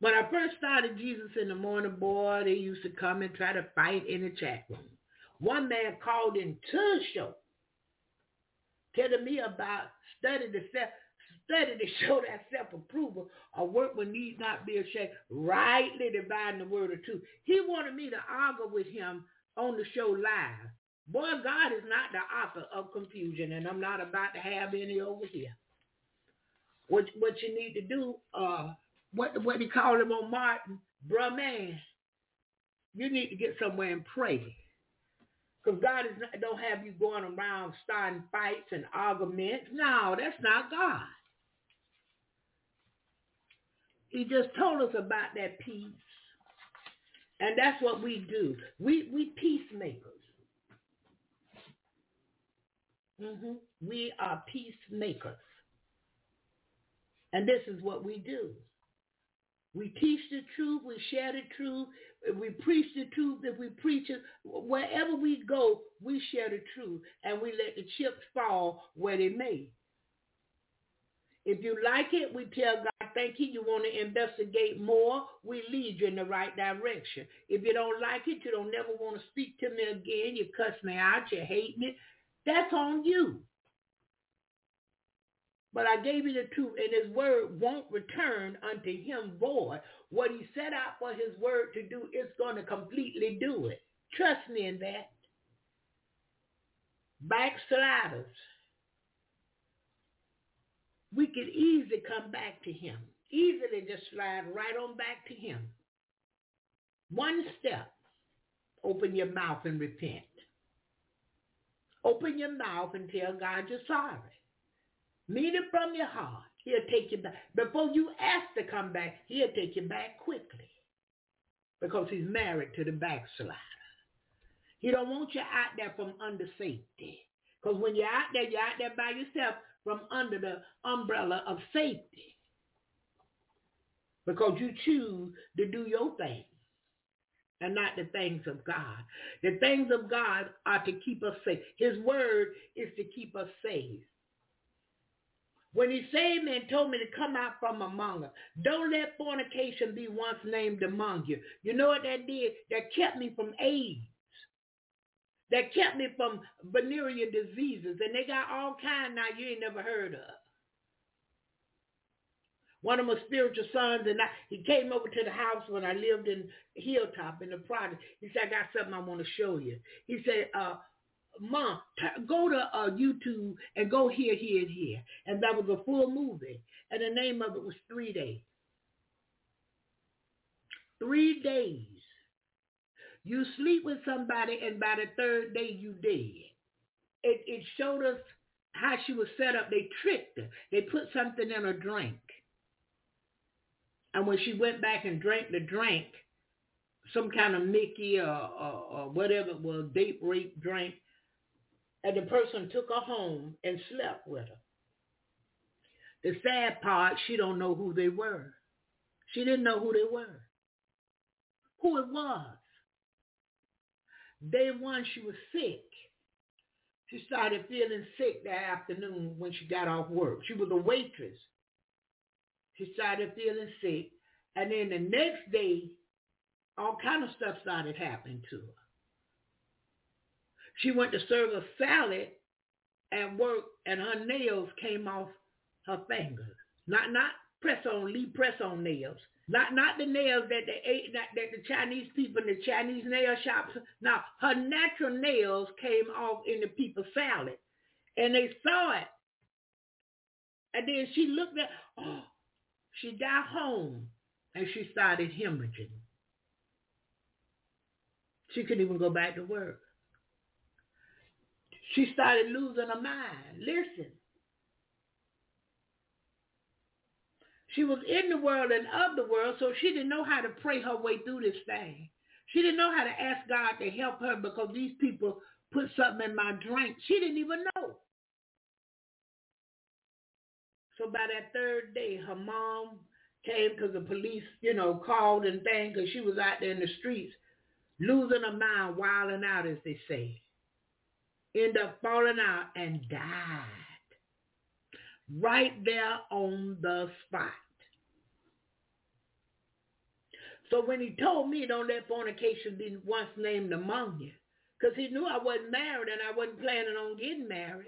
When I first started Jesus in the morning, boy, they used to come and try to fight in the chat room. One man called in to show, telling me about study the self, study to show that self-approval, a workman need not be ashamed, rightly dividing the word of truth. He wanted me to argue with him on the show live. Boy, God is not the author of confusion, and I'm not about to have any over here. What what you need to do, uh, what what he called him on Martin, bruh man, you need to get somewhere and pray. Because God is not, don't have you going around starting fights and arguments. No, that's not God. He just told us about that peace. And that's what we do. We we peacemakers. Mm-hmm. We are peacemakers. And this is what we do. We teach the truth. We share the truth. We preach the truth. If we preach it, wherever we go, we share the truth. And we let the chips fall where they may. If you like it, we tell God, thank you. You want to investigate more, we lead you in the right direction. If you don't like it, you don't never want to speak to me again. You cuss me out. You hate me. That's on you. But I gave you the truth, and his word won't return unto him void. What he set out for his word to do is going to completely do it. Trust me in that. Backsliders. We could easily come back to him. Easily just slide right on back to him. One step. Open your mouth and repent. Open your mouth and tell God you're sorry. Mean it from your heart. He'll take you back. Before you ask to come back, he'll take you back quickly because he's married to the backslider. He don't want you out there from under safety. Because when you're out there, you're out there by yourself from under the umbrella of safety. Because you choose to do your thing and not the things of God. The things of God are to keep us safe. His word is to keep us safe. When he saved me and told me to come out from among us, don't let fornication be once named among you. You know what that did? That kept me from AIDS. That kept me from venereal diseases. And they got all kind now you ain't never heard of. One of my spiritual sons and I, he came over to the house when I lived in Hilltop in the project. He said, I got something I want to show you. He said, uh, Mom, go to uh, YouTube and go here, here, and here. And that was a full movie. And the name of it was Three Days. Three days. You sleep with somebody and by the third day you dead. It, it showed us how she was set up. They tricked her. They put something in her drink. And when she went back and drank the drink, some kind of Mickey or, or, or whatever it was, date rape drink, and the person took her home and slept with her. The sad part, she don't know who they were. She didn't know who they were. Who it was. Day one, she was sick. She started feeling sick that afternoon when she got off work. She was a waitress. She started feeling sick. And then the next day, all kind of stuff started happening to her. She went to serve a salad at work and her nails came off her fingers. Not not press on, leave press on nails. Not not the nails that they ate that, that the Chinese people in the Chinese nail shops. Now her natural nails came off in the people's salad. And they saw it. And then she looked at oh she got home and she started hemorrhaging. She couldn't even go back to work. She started losing her mind. Listen. She was in the world and of the world, so she didn't know how to pray her way through this thing. She didn't know how to ask God to help her because these people put something in my drink. She didn't even know. So by that third day, her mom came because the police, you know, called and thing because she was out there in the streets losing her mind, wilding out, as they say end up falling out and died right there on the spot. So when he told me don't let fornication be once named among you, because he knew I wasn't married and I wasn't planning on getting married.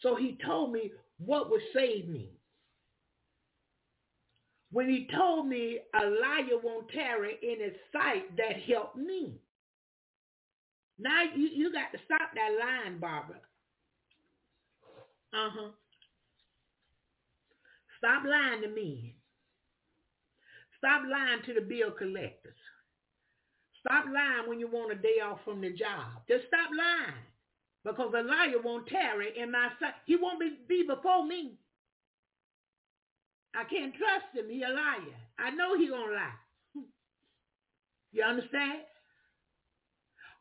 So he told me what would save me. When he told me a liar won't tarry in his sight, that helped me. Now you, you got to stop that lying, Barbara. Uh-huh. Stop lying to me. Stop lying to the bill collectors. Stop lying when you want a day off from the job. Just stop lying. Because a liar won't tarry in my sight. He won't be, be before me. I can't trust him. He a liar. I know he gonna lie. You understand?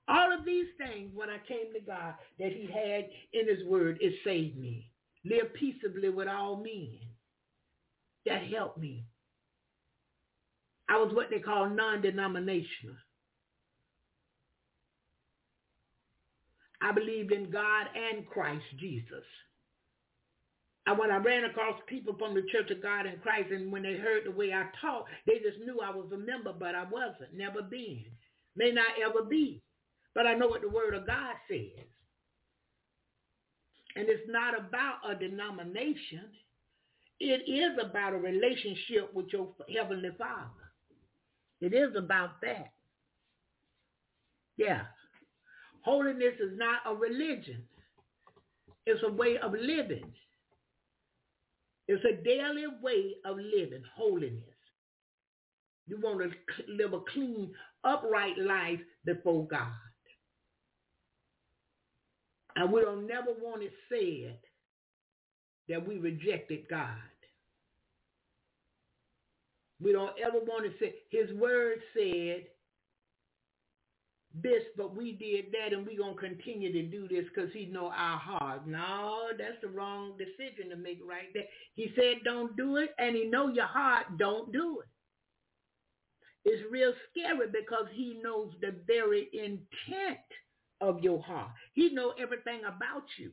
All of these things, when I came to God, that he had in his word, it saved me. Live peaceably with all men. That helped me. I was what they call non-denominational. I believed in God and Christ Jesus. And when I ran across people from the Church of God in Christ, and when they heard the way I taught, they just knew I was a member, but I wasn't, never been, may not ever be. But I know what the word of God says. And it's not about a denomination. It is about a relationship with your Heavenly Father. It is about that. Yeah. Holiness is not a religion. It's a way of living. It's a daily way of living, holiness. You want to live a clean, upright life before God. And we don't never want it said that we rejected God. We don't ever want to say, his word said this, but we did that and we're going to continue to do this because he know our heart. No, that's the wrong decision to make right there. He said don't do it and he know your heart, don't do it. It's real scary because he knows the very intent of your heart. He know everything about you.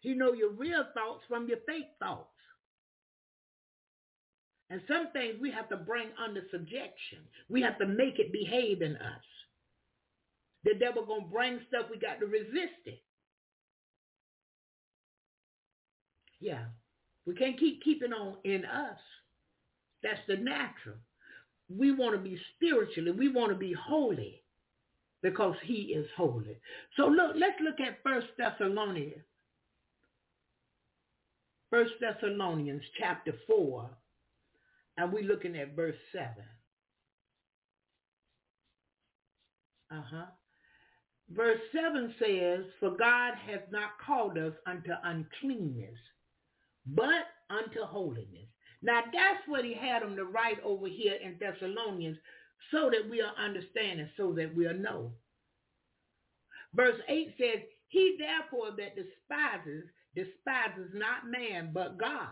He know your real thoughts from your fake thoughts. And some things we have to bring under subjection. We have to make it behave in us. The devil to bring stuff, we got to resist it. Yeah. We can't keep keeping on in us. That's the natural. We want to be spiritually. We want to be holy because he is holy. So look, let's look at First Thessalonians. First Thessalonians chapter 4 and we're looking at verse 7. Uh-huh. Verse 7 says, For God hath not called us unto uncleanness, but unto holiness. Now that's what he had them to write over here in Thessalonians so that we are understanding, so that we'll know. Verse 8 says, He therefore that despises, despises not man, but God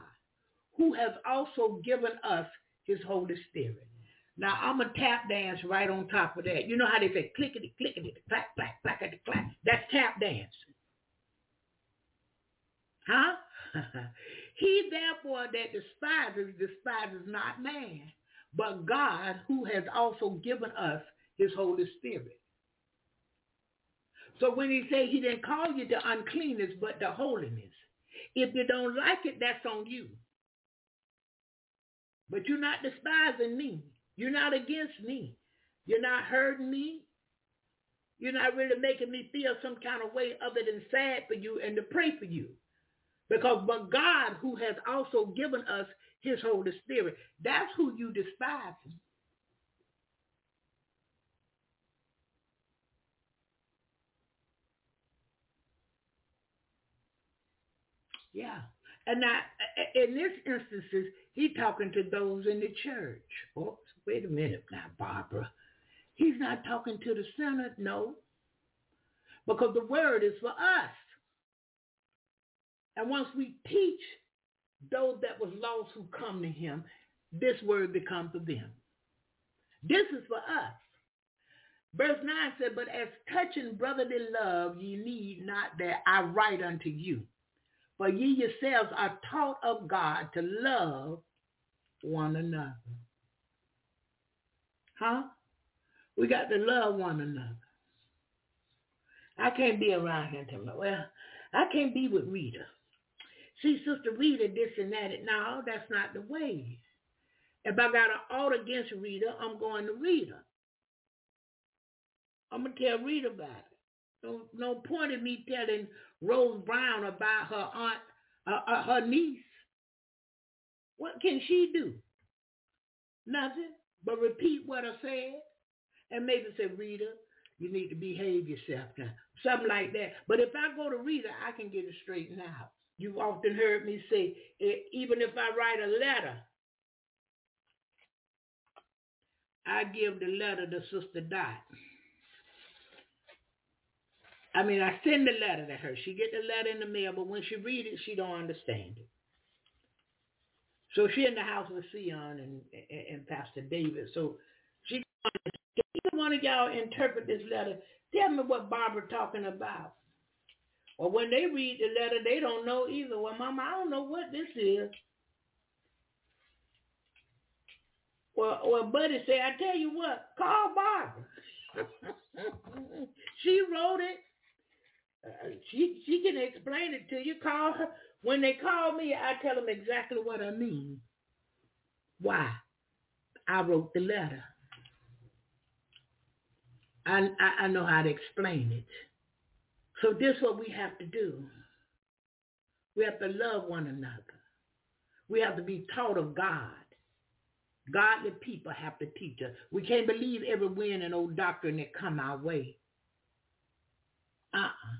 who has also given us his Holy Spirit. Now I'm a tap dance right on top of that. You know how they say clickety clickety clack clack clackety clack. That's tap dancing. Huh? he therefore that despises despises not man, but God who has also given us his Holy Spirit. So when he said he didn't call you to uncleanness but to holiness, if you don't like it, that's on you. But you're not despising me. You're not against me. You're not hurting me. You're not really making me feel some kind of way other than sad for you and to pray for you. Because but God who has also given us his Holy Spirit, that's who you despise. Yeah. And now, in this instances, he talking to those in the church. Oops, wait a minute now, Barbara. He's not talking to the sinner, no. Because the word is for us. And once we teach those that was lost who come to him, this word becomes for them. This is for us. Verse 9 said, But as touching brotherly love, ye need not that I write unto you. For ye yourselves are taught of God to love one another. Huh? We got to love one another. I can't be around him. well, I can't be with Rita. See, Sister Rita, this and that. No, that's not the way. If I got an ought against Rita, I'm going to Rita. I'm going to tell Rita about it. No, no point in me telling Rose Brown about her aunt, uh, uh, her niece. What can she do? Nothing but repeat what I said and maybe say, Rita, you need to behave yourself now. Something like that. But if I go to Rita, I can get it straightened out. You've often heard me say, even if I write a letter, I give the letter to Sister Dot. I mean, I send the letter to her. She get the letter in the mail, but when she read it, she don't understand it. So she in the house with Sion and, and, and Pastor David. So she either one of y'all interpret this letter. Tell me what Barbara talking about. Or when they read the letter, they don't know either. Well, Mama, I don't know what this is. Well, well, Buddy said, I tell you what, call Barbara. she wrote it. Uh, she she can explain it to you. Call her. When they call me, I tell them exactly what I mean. Why? I wrote the letter. I, I, I know how to explain it. So this is what we have to do. We have to love one another. We have to be taught of God. Godly people have to teach us. We can't believe every wind and old doctrine that come our way. Uh-uh.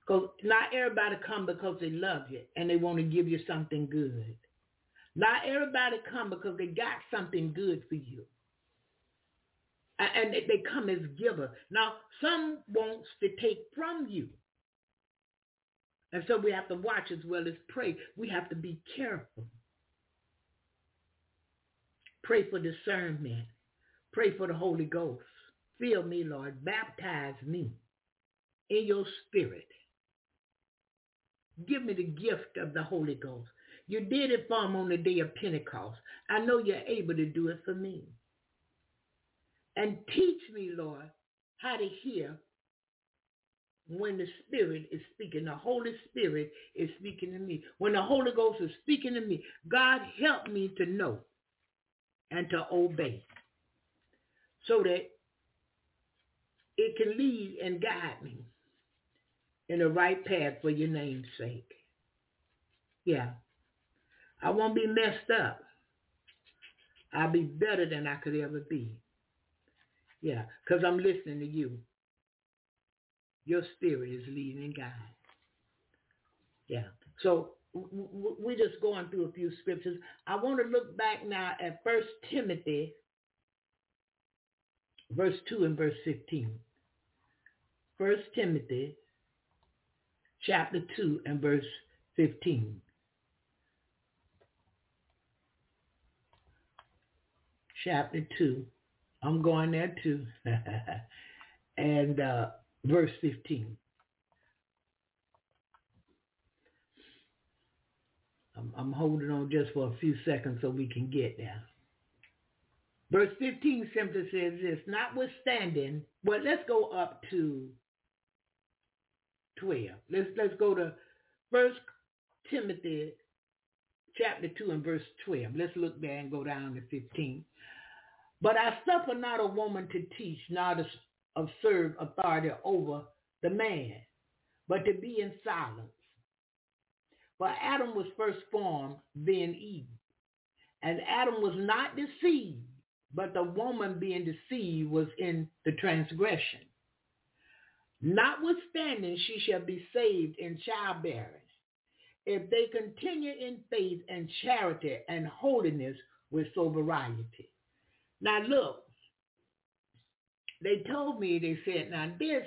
Because not everybody come because they love you and they want to give you something good. Not everybody come because they got something good for you. And they come as giver. Now, some wants to take from you. And so we have to watch as well as pray. We have to be careful. Pray for discernment. Pray for the Holy Ghost. Fill me, Lord. Baptize me in your spirit. Give me the gift of the Holy Ghost. You did it for him on the day of Pentecost. I know you're able to do it for me. And teach me, Lord, how to hear when the Spirit is speaking. The Holy Spirit is speaking to me. When the Holy Ghost is speaking to me, God help me to know and to obey so that it can lead and guide me in the right path for your name's sake. Yeah. I won't be messed up. I'll be better than I could ever be. Yeah, because I'm listening to you. Your spirit is leading and guiding. Yeah. So we're just going through a few scriptures. I want to look back now at First Timothy, verse 2 and verse 15. First Timothy, chapter 2 and verse 15. chapter 2. I'm going there too. and uh, verse 15. I'm, holding on just for a few seconds so we can get there. Verse 15 simply says this, notwithstanding, well, let's go up to 12. Let's, let's go to First Timothy chapter 2 and verse 12. Let's look there and go down to 15. But I suffer not a woman to teach, nor to observe authority over the man, but to be in silence. For Adam was first formed, then Eve. And Adam was not deceived, but the woman being deceived was in the transgression. Notwithstanding, she shall be saved in childbearing, if they continue in faith and charity and holiness with sobriety. Now look, they told me, they said, now this,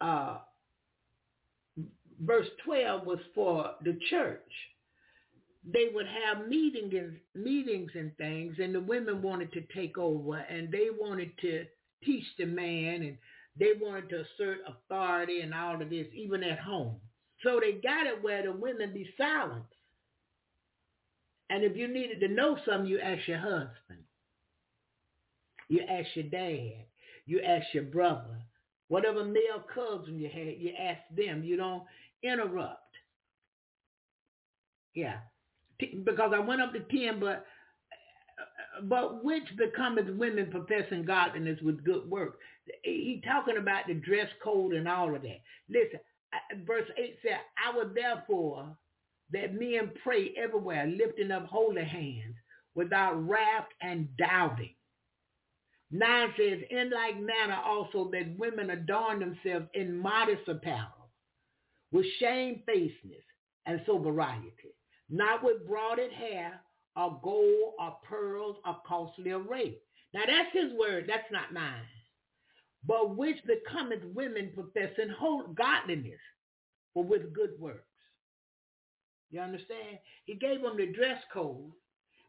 uh, verse 12 was for the church. They would have meetings, meetings and things, and the women wanted to take over, and they wanted to teach the man, and they wanted to assert authority and all of this, even at home. So they got it where the women be silent and if you needed to know something, you ask your husband. You ask your dad. You ask your brother. Whatever male cousin you had, you ask them. You don't interrupt. Yeah. Because I went up to 10, but but which becometh women professing godliness with good work. He talking about the dress code and all of that. Listen, verse 8 said, I will therefore that men pray everywhere, lifting up holy hands without wrath and doubting. Nine says, in like manner also that women adorn themselves in modest apparel, with shamefacedness and sobriety, not with broaded hair or gold or pearls or costly array. Now that's his word, that's not mine. But which becometh women professing godliness, but with good works. You understand? He gave them the dress code.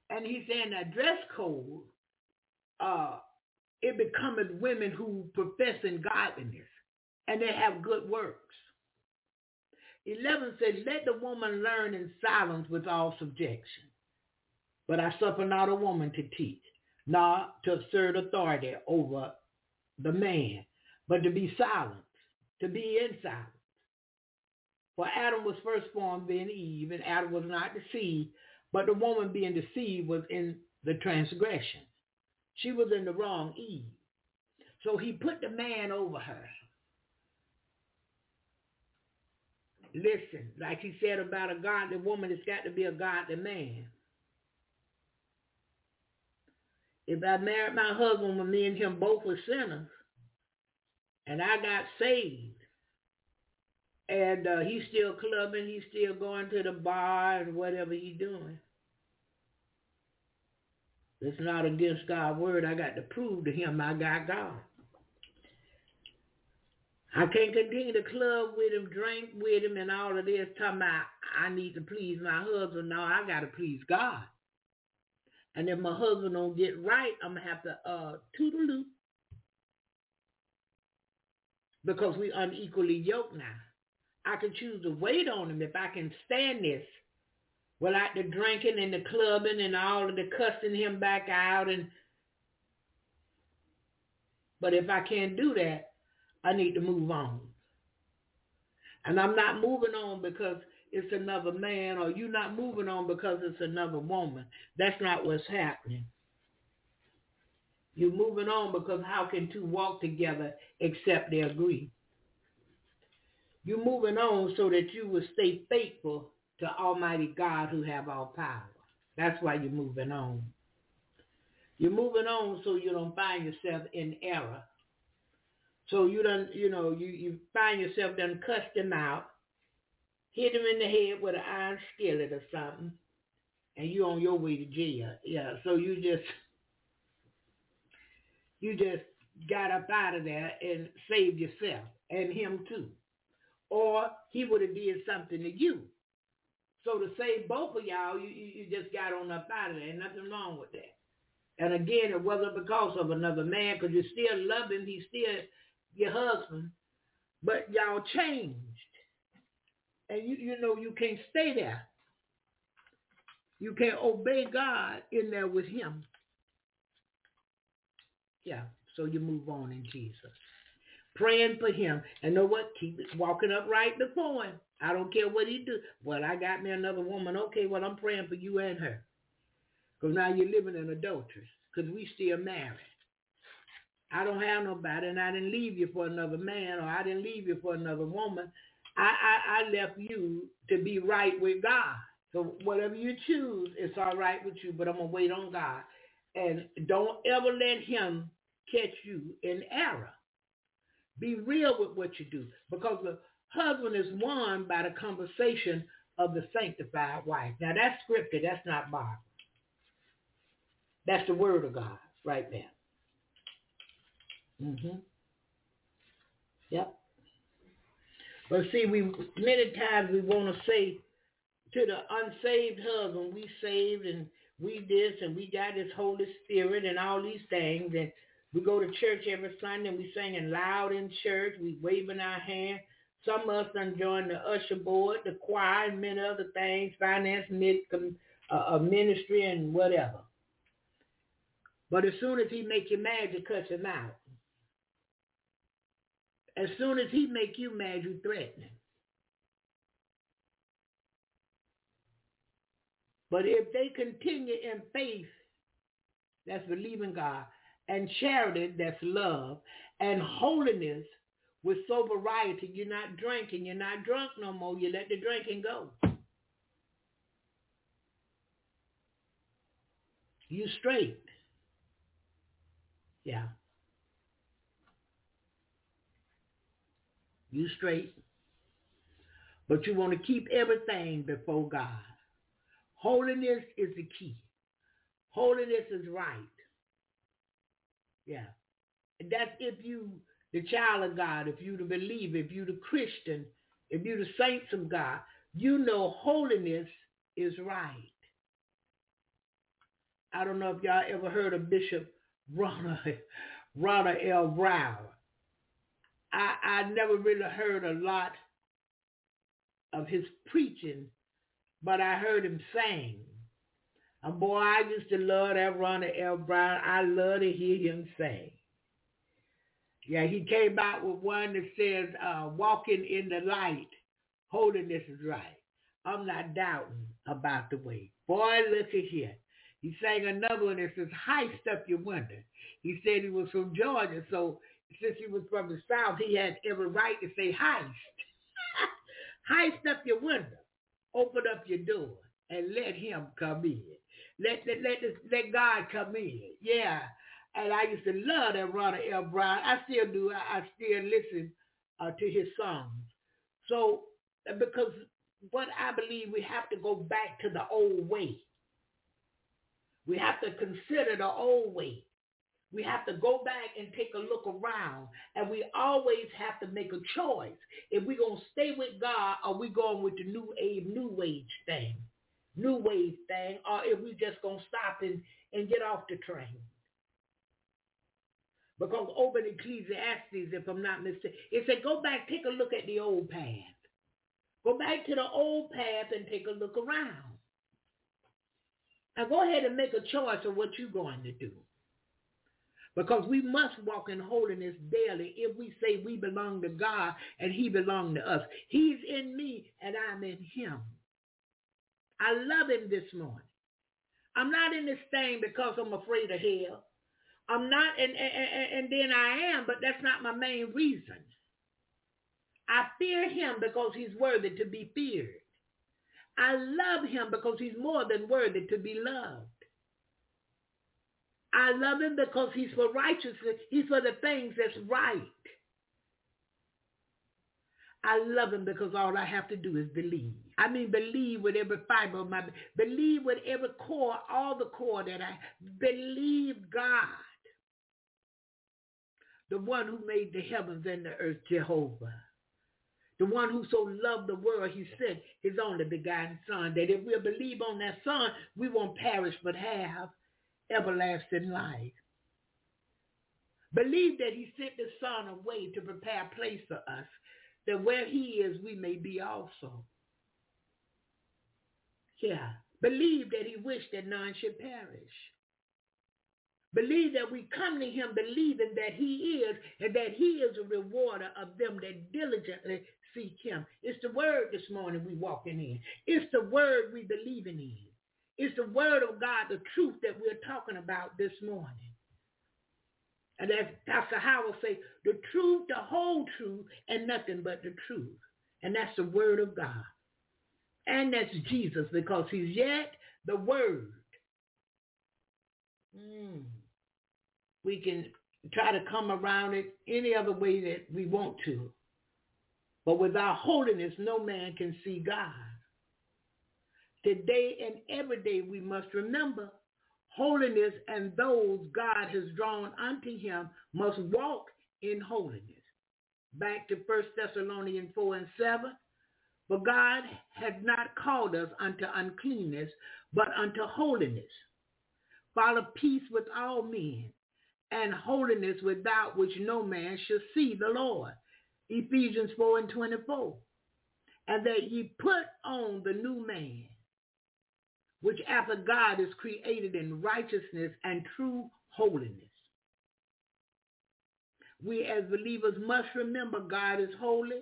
And he's saying that dress code, uh, it becometh women who profess in godliness and they have good works. 11 says, let the woman learn in silence with all subjection. But I suffer not a woman to teach, nor to assert authority over the man, but to be silent, to be in silence. For Adam was first formed, then Eve, and Adam was not deceived, but the woman being deceived was in the transgression. She was in the wrong Eve. So he put the man over her. Listen, like he said about a godly woman, it's got to be a godly man. If I married my husband when me and him both were sinners, and I got saved, and uh, he's still clubbing, he's still going to the bar and whatever he's doing. It's not against God's word. I got to prove to him I got God. I can't continue to club with him, drink with him, and all of this, talking about I need to please my husband. No, I got to please God. And if my husband don't get right, I'm to have to uh, toodaloo. Because we unequally yoked now. I can choose to wait on him if I can stand this without the drinking and the clubbing and all of the cussing him back out. And But if I can't do that, I need to move on. And I'm not moving on because it's another man or you're not moving on because it's another woman. That's not what's happening. You're moving on because how can two walk together except they agree? You're moving on so that you will stay faithful to Almighty God who have all power. That's why you're moving on. You're moving on so you don't find yourself in error. So you don't, you know, you, you find yourself done cussed him out, hit him in the head with an iron skillet or something, and you on your way to jail. Yeah, so you just, you just got up out of there and saved yourself and him too. Or he would have did something to you. So to save both of y'all, you, you, you just got on up out of there. Nothing wrong with that. And again, it wasn't because of another man, because you still love him. He's still your husband, but y'all changed. And you, you know you can't stay there. You can't obey God in there with him. Yeah, so you move on in Jesus. Praying for him. And know what? Keep walking up right before him. I don't care what he do. Well, I got me another woman. Okay, well, I'm praying for you and her. Because now you're living in adultery. Because we still married. I don't have nobody, and I didn't leave you for another man, or I didn't leave you for another woman. I, I, I left you to be right with God. So whatever you choose, it's all right with you, but I'm going to wait on God. And don't ever let him catch you in error. Be real with what you do because the husband is won by the conversation of the sanctified wife. Now that's scripted. That's not Bible. That's the word of God right there. Mm-hmm. Yep. But see, we many times we want to say to the unsaved husband, we saved and we this and we got this Holy Spirit and all these things and we go to church every Sunday and we singing loud in church, we waving our hand. Some of us done joined the usher board, the choir, and many other things, finance, uh, ministry, and whatever. But as soon as he make you mad, you cut him out. As soon as he make you mad, you threaten him. But if they continue in faith, that's believing God, and charity, that's love, and holiness with sobriety, you're not drinking, you're not drunk no more, you let the drinking go. You straight. Yeah. You straight. But you want to keep everything before God. Holiness is the key. Holiness is right. Yeah. That's if you the child of God, if you the believer, if you the Christian, if you the saints of God, you know holiness is right. I don't know if y'all ever heard of Bishop Ronald, Ronald L. Brown. I, I never really heard a lot of his preaching, but I heard him sing. And boy, I used to love that Ronald L. Brown. I love to hear him sing. Yeah, he came out with one that says, uh, walking in the light, holiness is right. I'm not doubting about the way. Boy, look at here. He sang another one that says, heist up your window. He said he was from Georgia, so since he was from the South, he had every right to say heist. heist up your window. Open up your door and let him come in. Let, let, let, let God come in. Yeah. And I used to love that Ronald L. Brown. I still do. I, I still listen uh, to his songs. So because what I believe we have to go back to the old way. We have to consider the old way. We have to go back and take a look around. And we always have to make a choice. If we're going to stay with God or we going with the new age, new age thing, new wave thing, or if we just going to stop and, and get off the train. Because over in Ecclesiastes, if I'm not mistaken, it said, go back, take a look at the old path. Go back to the old path and take a look around. Now go ahead and make a choice of what you're going to do. Because we must walk in holiness daily if we say we belong to God and he belongs to us. He's in me and I'm in him. I love him this morning. I'm not in this thing because I'm afraid of hell. I'm not, and, and, and then I am, but that's not my main reason. I fear him because he's worthy to be feared. I love him because he's more than worthy to be loved. I love him because he's for righteousness. He's for the things that's right. I love him because all I have to do is believe. I mean, believe with every fiber of my, believe with every core, all the core that I, believe God. The one who made the heavens and the earth, Jehovah. The one who so loved the world, he sent his only begotten son, that if we'll believe on that son, we won't perish but have everlasting life. Believe that he sent the son away to prepare a place for us, that where he is, we may be also. Yeah. Believe that he wished that none should perish. Believe that we come to him believing that he is and that he is a rewarder of them that diligently seek him. It's the word this morning we walking in. It's the word we believing in. It's the word of God, the truth that we're talking about this morning. And as Pastor Howell say, the truth, the whole truth, and nothing but the truth. And that's the word of God. And that's Jesus because he's yet the word. Mm. We can try to come around it any other way that we want to. But without holiness, no man can see God. Today and every day we must remember holiness and those God has drawn unto him must walk in holiness. Back to 1 Thessalonians 4 and 7. But God has not called us unto uncleanness, but unto holiness. Follow peace with all men, and holiness without which no man shall see the Lord. Ephesians 4 and 24. And that ye put on the new man, which after God is created in righteousness and true holiness. We as believers must remember God is holy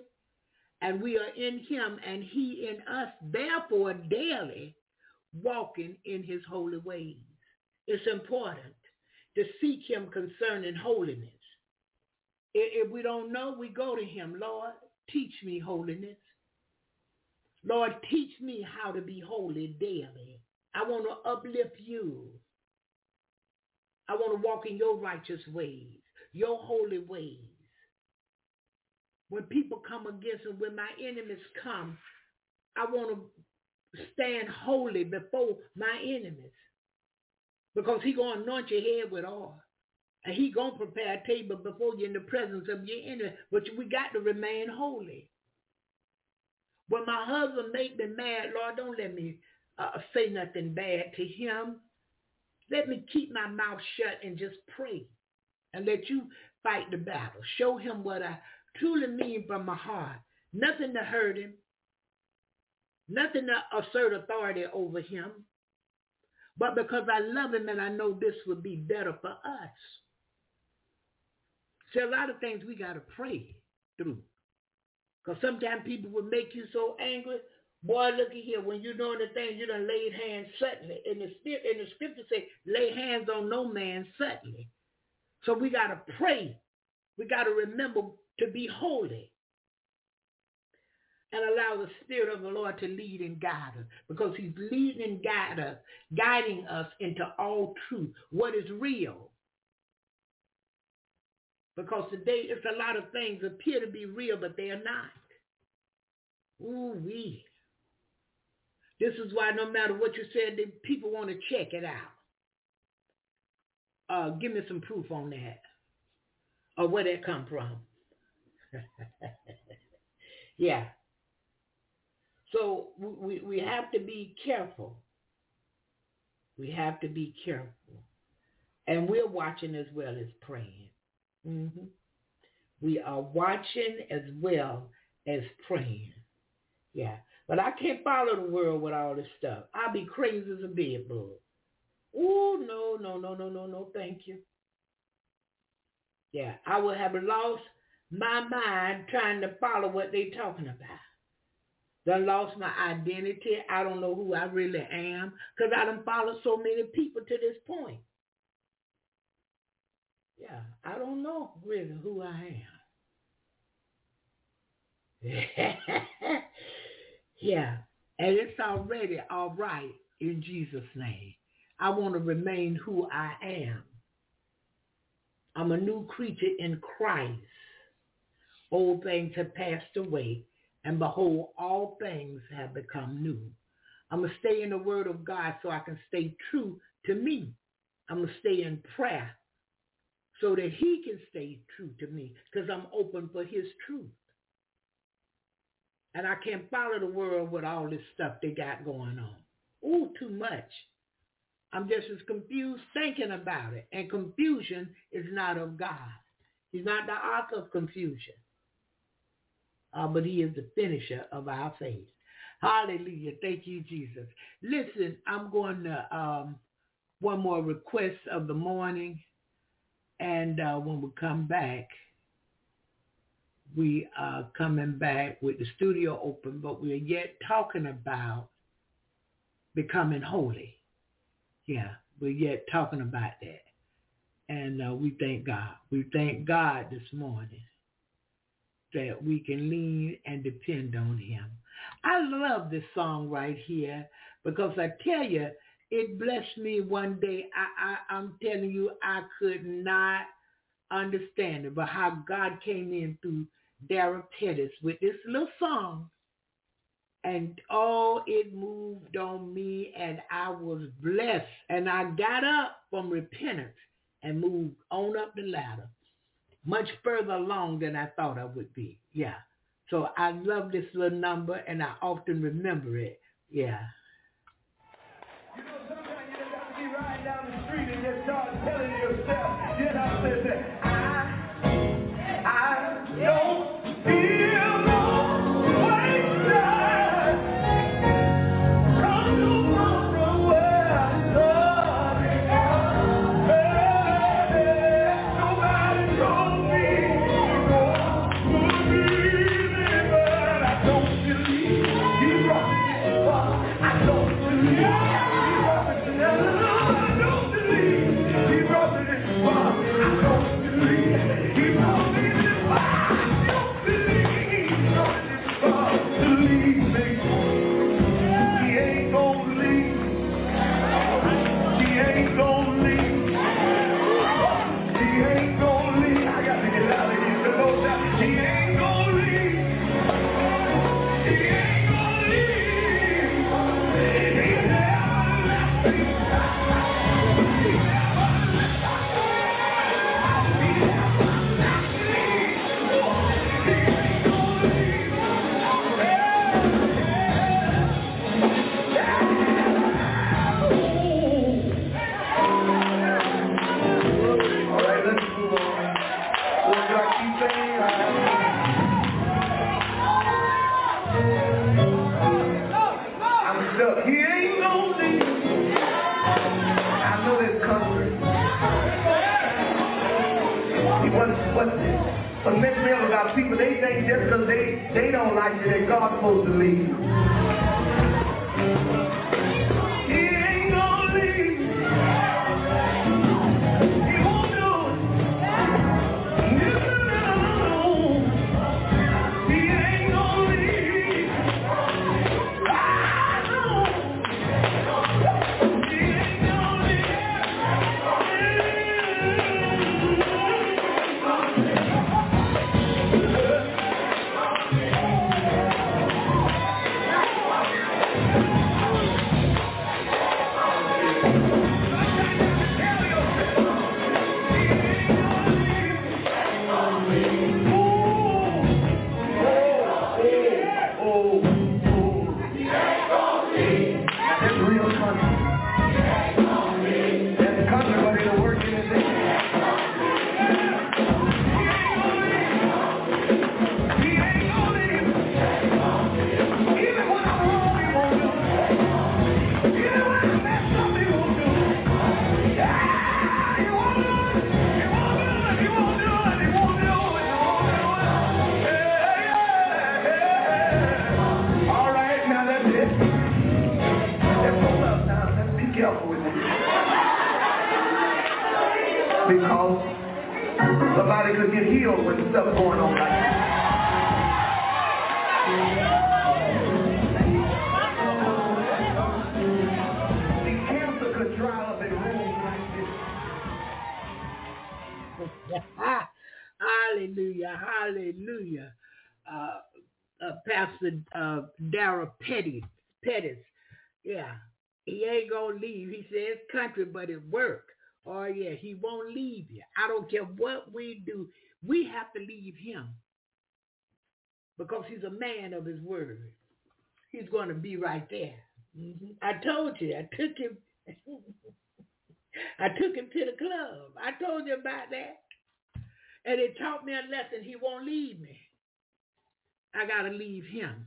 and we are in him and he in us, therefore daily walking in his holy ways. It's important to seek him concerning holiness. If we don't know, we go to him. Lord, teach me holiness. Lord, teach me how to be holy daily. I want to uplift you. I want to walk in your righteous ways, your holy ways. When people come against me, when my enemies come, I want to stand holy before my enemies. Because he going to anoint your head with oil. And he going to prepare a table before you in the presence of your enemy. But we got to remain holy. When my husband make me mad, Lord, don't let me uh, say nothing bad to him. Let me keep my mouth shut and just pray and let you fight the battle. Show him what I truly mean from my heart. Nothing to hurt him. Nothing to assert authority over him. But because I love him and I know this would be better for us. See, a lot of things we got to pray through. Because sometimes people will make you so angry Boy, looky here. When you're doing the thing, you done laid hands suddenly. In the, spirit in the scripture say, lay hands on no man suddenly. So we got to pray. We got to remember to be holy and allow the Spirit of the Lord to lead and guide us because he's leading and guide us, guiding us into all truth, what is real. Because today it's a lot of things appear to be real, but they are not. Ooh wee. This is why no matter what you said, people want to check it out. Uh, give me some proof on that. Or where that come from. yeah. So we, we have to be careful. We have to be careful. And we're watching as well as praying. Mm-hmm. We are watching as well as praying. Yeah. But I can't follow the world with all this stuff. I'll be crazy as a bedbug. Oh, no, no, no, no, no, no, thank you. Yeah, I would have lost my mind trying to follow what they're talking about. Done lost my identity. I don't know who I really am because I done followed so many people to this point. Yeah, I don't know really who I am. yeah, and it's already all right in Jesus' name. I want to remain who I am. I'm a new creature in Christ. Old things have passed away and behold, all things have become new. I'm going to stay in the word of God so I can stay true to me. I'm going to stay in prayer so that he can stay true to me because I'm open for his truth. And I can't follow the world with all this stuff they got going on. Ooh, too much. I'm just as confused thinking about it. And confusion is not of God. He's not the author of confusion uh, but he is the finisher of our faith. Hallelujah. Thank you, Jesus. Listen, I'm going to um, one more request of the morning. And uh, when we come back, we are coming back with the studio open, but we're yet talking about becoming holy. Yeah, we're yet talking about that. And uh, we thank God. We thank God this morning that we can lean and depend on him. I love this song right here because I tell you, it blessed me one day. I, I, I'm telling you, I could not understand it, but how God came in through Dara Pettis with this little song. And oh, it moved on me and I was blessed. And I got up from repentance and moved on up the ladder much further along than I thought I would be. Yeah. So I love this little number and I often remember it. Yeah. Think just because they, they don't like you, that God's supposed to leave Dara Petty, Pettis, yeah, he ain't gonna leave. He says country, but it work. Oh yeah, he won't leave you. I don't care what we do. We have to leave him because he's a man of his word. He's going to be right there. Mhm. I told you. I took him. I took him to the club. I told you about that. And it taught me a lesson. He won't leave me. I got to leave him.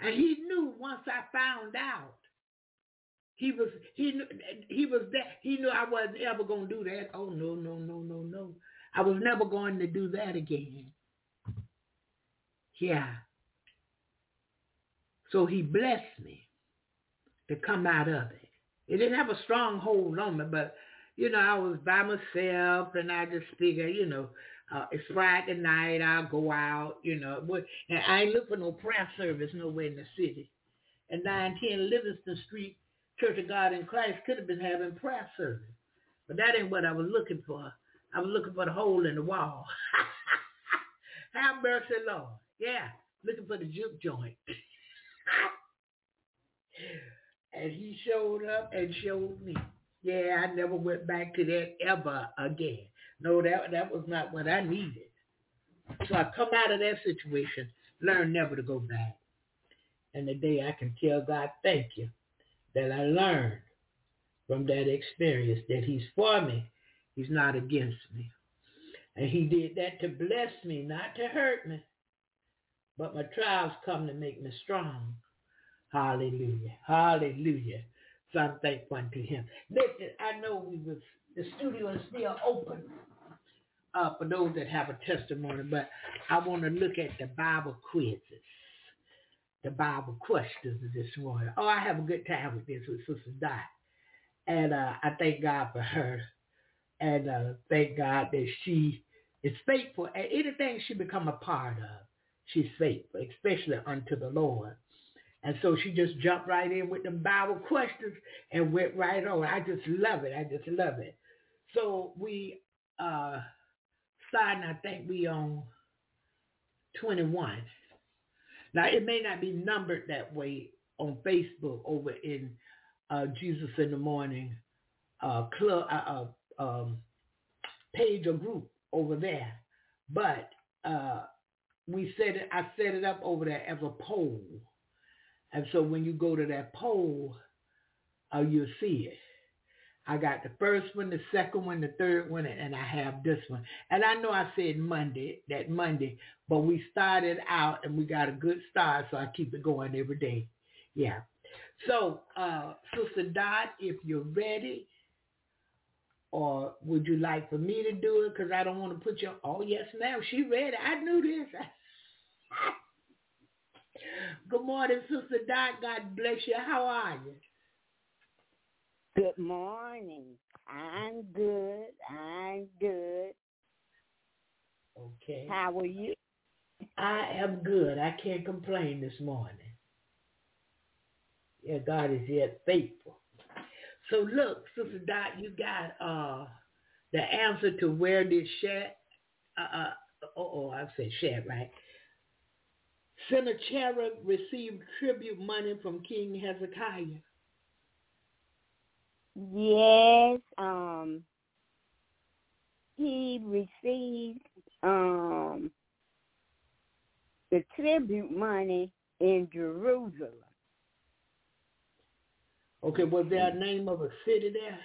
And he knew once I found out. He was he he was that he knew I wasn't ever gonna do that. Oh no no no no no! I was never going to do that again. Yeah. So he blessed me to come out of it. It didn't have a strong hold on me, but you know I was by myself, and I just figured, you know, uh, it's Friday night, I'll go out, you know, but- and I ain't look for no prayer service nowhere in the city. And 910 Livingston Street Church of God in Christ could have been having prayer service. But that ain't what I was looking for. I was looking for the hole in the wall. Have mercy, Lord. Yeah, looking for the juke joint. and he showed up and showed me. Yeah, I never went back to that ever again. No, that that was not what I needed. So I come out of that situation, learn never to go back. And today I can tell God, thank you that I learned from that experience that he's for me. He's not against me. And he did that to bless me, not to hurt me. But my trials come to make me strong. Hallelujah. Hallelujah. So I'm thankful unto him. Listen, I know we was the studio is still open uh, for those that have a testimony, but I want to look at the Bible quizzes the Bible questions this morning. Oh, I have a good time with this with Sister Dot. And uh, I thank God for her. And uh, thank God that she is faithful. And anything she become a part of, she's faithful, especially unto the Lord. And so she just jumped right in with the Bible questions and went right on. I just love it. I just love it. So we uh starting, I think we on 21. Now, it may not be numbered that way on Facebook over in uh, Jesus in the Morning uh, club uh, uh, um, page or group over there, but uh, we set it. I set it up over there as a poll, and so when you go to that poll, uh, you'll see it. I got the first one, the second one, the third one, and I have this one. And I know I said Monday, that Monday, but we started out and we got a good start, so I keep it going every day. Yeah. So, uh, Sister Dot, if you're ready, or would you like for me to do it? Because I don't want to put you. Oh yes, ma'am. She ready. I knew this. Good morning, Sister Dot. God bless you. How are you? Good morning. I'm good. I'm good. Okay. How are you? I am good. I can't complain this morning. Yeah, God is yet faithful. So look, Sister Dot, you got uh the answer to where did Shad uh, uh oh, I said Shad, right? Sennacherib received tribute money from King Hezekiah. Yes. Um. He received um the tribute money in Jerusalem. Okay, was there a name of a city there?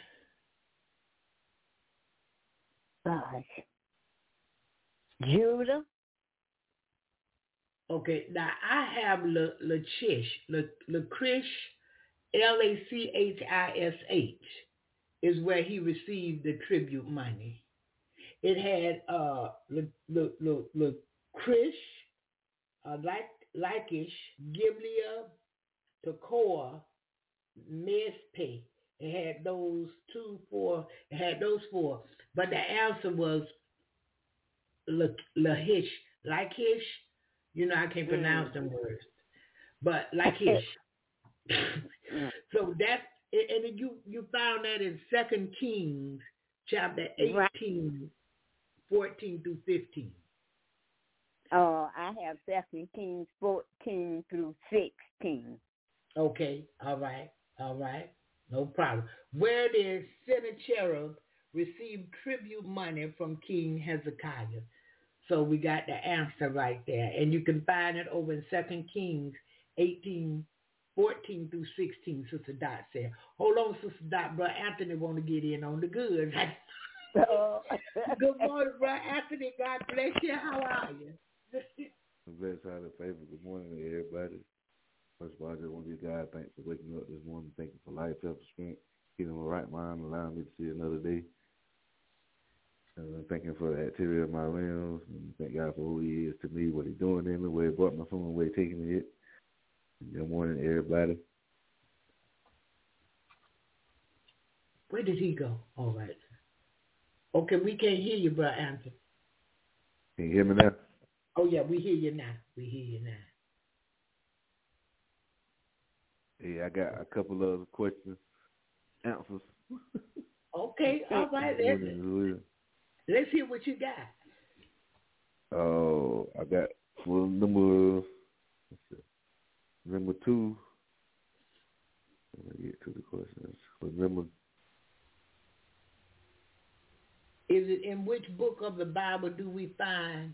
Gosh. Judah. Okay, now I have La- Lachish, La- Lachish, L-A-C-H-I-S-H, is where he received the tribute money. It had uh, La- La- La- Lachish, uh, Lach- Lachish, Gibeah, Tekoa, It had those two, four, it had those four. But the answer was La- Lahish, Lachish. You know, I can't pronounce them words. But Lachish. Mm. so that's, and then you, you found that in Second Kings chapter 18, Right. 14 through 15. Oh, I have Second Kings 14 through 16. Okay, all right, all right, no problem. Where did Sennacherib receive tribute money from King Hezekiah? So we got the answer right there. And you can find it over in Second Kings 18, 14 through 16, Sister Dot said. Hold on, Sister Dot. Brother Anthony want to get in on the goods. Oh. Good morning, Brother Anthony. God bless you. How are you? Bless highly favor. Good morning to everybody. First of all, I just want to give God thanks for waking up this morning. Thank you for life, health, and strength, keeping my right mind, allowing me to see another day. And thank Him for the activity of my limbs. And thank God for who He is to me, what He's doing in me, where He brought me from, where He's taking me. It. Good morning, everybody. Where did he go? All right. Okay, we can't hear you, Brother Anthony. Can you hear me now? Oh, yeah, we hear you now. We hear you now. Yeah, I got a couple of questions, answers. Okay, all right. Let's, well. let's hear what you got. Oh, I got for number let's see, number two. Let me get to the questions. For number Is it in which book of the Bible do we find,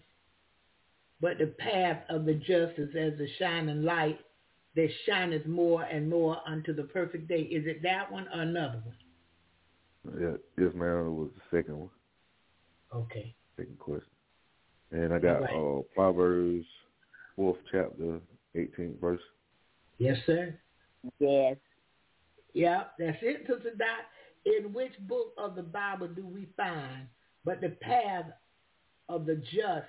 but the path of the justice as a shining light that shineth more and more unto the perfect day? Is it that one or another one? yeah, yes, ma'am. It was the second one, Okay. second question. And I got Right. uh, Proverbs fourth chapter, eighteenth verse. Yes, sir. Yes. Yeah, that's it, Sister Dot. In which book of the Bible do we find, but the path of the just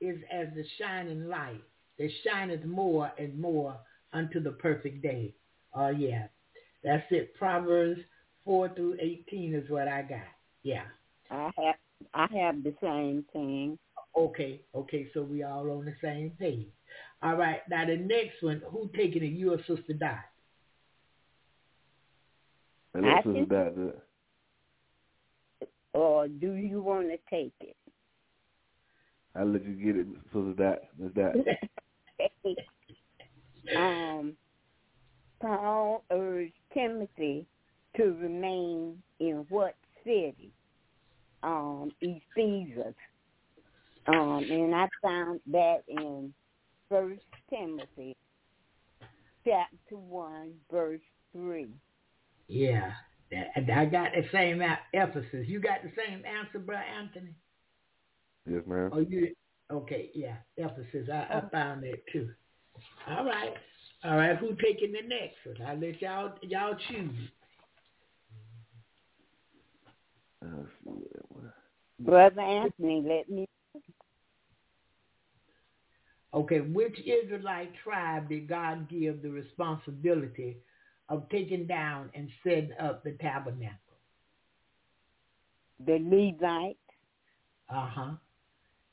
is as the shining light that shineth more and more unto the perfect day? Oh, yeah. That's it. Proverbs 4 through 18 is what I got. Yeah. I have I have the same thing. Okay, okay, so we all on the same page. All right, now the next one, who taking it? You or Sister Dot? And I this is think- that Or do you want to take it? I'll let you get it. So is that is that um, Paul urged Timothy to remain in what city? Um, Ephesus. Um, and I found that in First Timothy, chapter one, verse three. Yeah, I got the same a- Ephesus. You got the same answer, Brother Anthony? yes, ma'am. Oh, you okay? Yeah, Ephesus. I, I found that too. All right, all right. Who taking the next one? I'll let y'all y'all choose. Uh, let's see what that was. Brother Anthony, let me. Okay, which Israelite tribe did God give the responsibility of taking down and setting up the tabernacle? The Levite, Uh huh.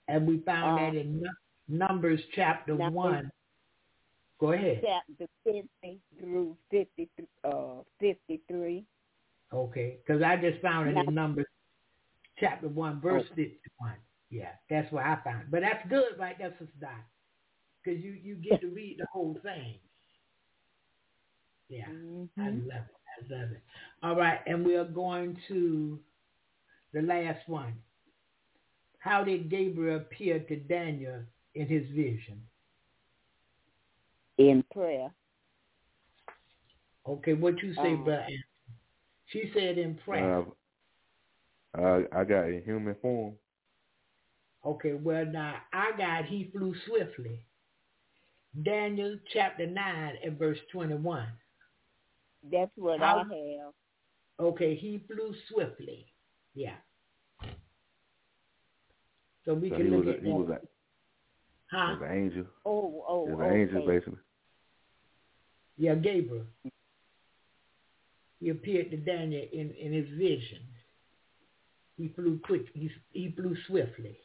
And we found Uh, that in Numbers chapter Numbers. one. Go ahead. chapter 50 through 50, uh, 53. Okay, because I just found it in Numbers chapter 1, verse Okay. 51. Yeah, that's where I found it. But that's good right there, Sister Dot, because you, you get to read the whole thing. Yeah, I Mhm. love it. I love it. All right, and we are going to the last one. How did Gabriel appear to Daniel in his vision? In prayer. Okay, what you say, Um, brother? She said in prayer. Uh, I I got a human form. Okay, well now I got he flew swiftly. Daniel chapter nine and verse twenty one. That's what How- I have. Okay, he flew swiftly. Yeah. So we So can he look was a, at he was a, he huh? was an angel. Oh, oh, He was okay. an angel basically. Yeah, Gabriel. he appeared to Daniel in, in his vision. He flew quick. He, he flew swiftly.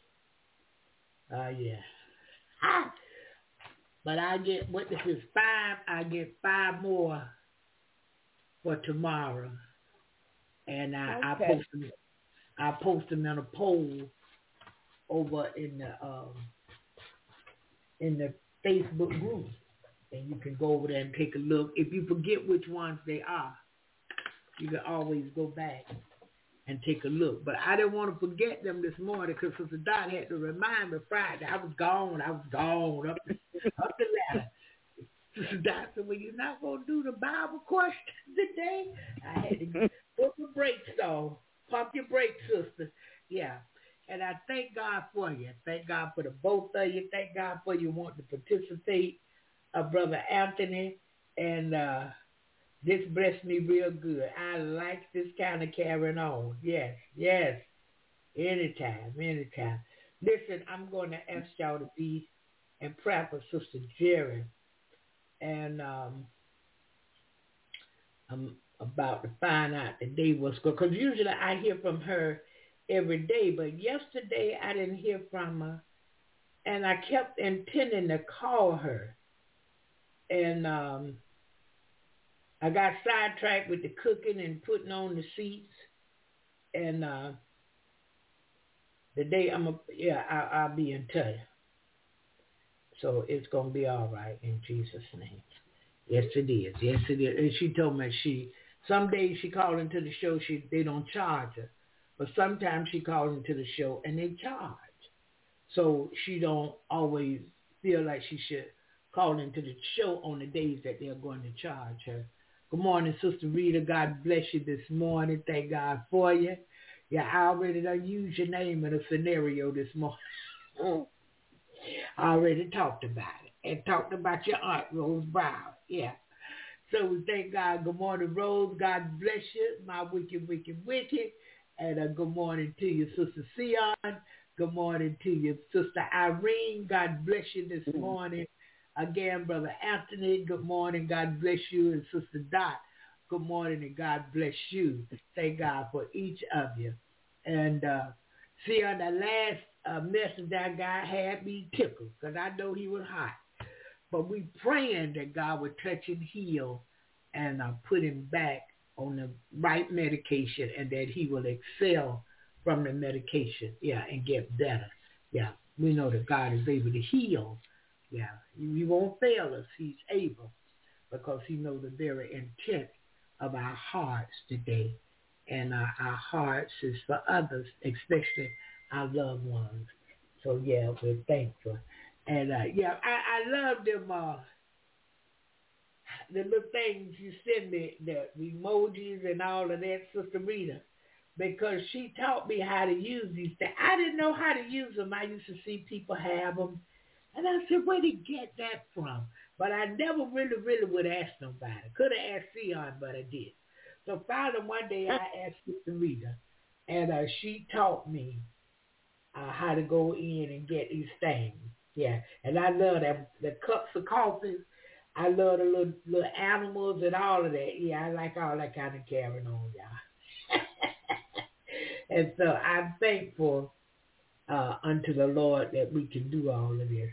Ah, uh, yeah. Ah! But I get, what this is, five, I get five more for tomorrow. And I, okay. I post them, I post them in a poll over in the, um, in the Facebook group. And you can go over there and take a look. If you forget which ones they are, you can always go back and take a look. But I didn't want to forget them this morning because Sister Dot had to remind me Friday. I was gone. I was gone up, up the ladder. Sister Dot said, well, you're not going to do the Bible question today? I had to put the brakes on. Pump your brakes, sister. Yeah. And I thank God for you. Thank God for the both of you. Thank God for you wanting to participate, uh, Brother Anthony. And uh, this blessed me real good. I like this kind of carrying on. Yes, yes. Anytime, anytime. Listen, I'm going to ask y'all to be and pray for Sister Jerry. And um, I'm about to find out the day was good. Because usually I hear from her every day. But yesterday I didn't hear from her. And I kept intending to call her. And um, I got sidetracked with the cooking and putting on the seats, and uh, the day I'm a yeah I, I'll be in touch. So it's gonna be all right in Jesus' name. Yes, it is. Yes, it is. And she told me she some days she called into the show. She they don't charge her, but sometimes she calls into the show and they charge. So she don't always feel like she should call into the show on the days that they're going to charge her. Good morning, Sister Rita. God bless you this morning. Thank God for you. Yeah, I already done used your name in a scenario this morning. I already talked about it and talked about your aunt, Rose Brown. Yeah. So we thank God. Good morning, Rose. God bless you, my wicked, wicked, wicked. And uh, good morning to you, Sister Sion. Good morning to you, Sister Irene. God bless you this mm-hmm. morning. Again, Brother Anthony, good morning. God bless you. And Sister Dot, good morning and God bless you. Thank God for each of you. And uh, see, on the last uh, message that guy had me tickled because I know he was hot. But we praying that God would touch and heal and uh, put him back on the right medication and that he will excel from the medication, yeah, and get better. Yeah, we know that God is able to heal yeah, he won't fail us. He's able because he knows the very intent of our hearts today. And our, our hearts is for others, especially our loved ones. So yeah, we're thankful. And uh, yeah, I, I love them uh, the little things you send me, the emojis and all of that, Sister Rita, because she taught me how to use these things. I didn't know how to use them. I used to see people have them and I said, where did he get that from? But I never really, really would ask nobody. Could have asked Sion, but I did. So finally one day I asked Sister Rita, and uh, she taught me uh, how to go in and get these things. Yeah, and I love that the cups of coffee. I love the little little animals and all of that. Yeah, I like all that kind of carrying on, y'all. and so I'm thankful uh, unto the Lord that we can do all of this.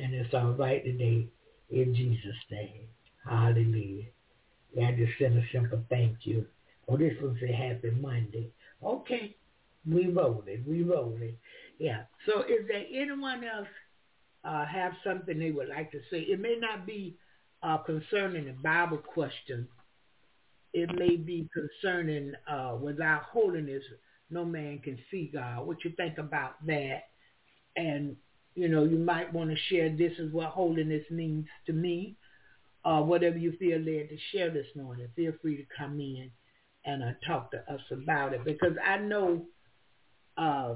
And it's all right today in Jesus' name. Hallelujah. I just send a simple thank you. Oh, this was a happy Monday. Okay. We rolling. We rolling. Yeah. So is there anyone else uh, have something they would like to say? It may not be uh, concerning the Bible question. It may be concerning uh, without holiness, no man can see God. What you think about that? And you know, you might want to share this is what holiness means to me, or whatever you feel led to share this morning. Feel free to come in and uh, talk to us about it because I know, uh,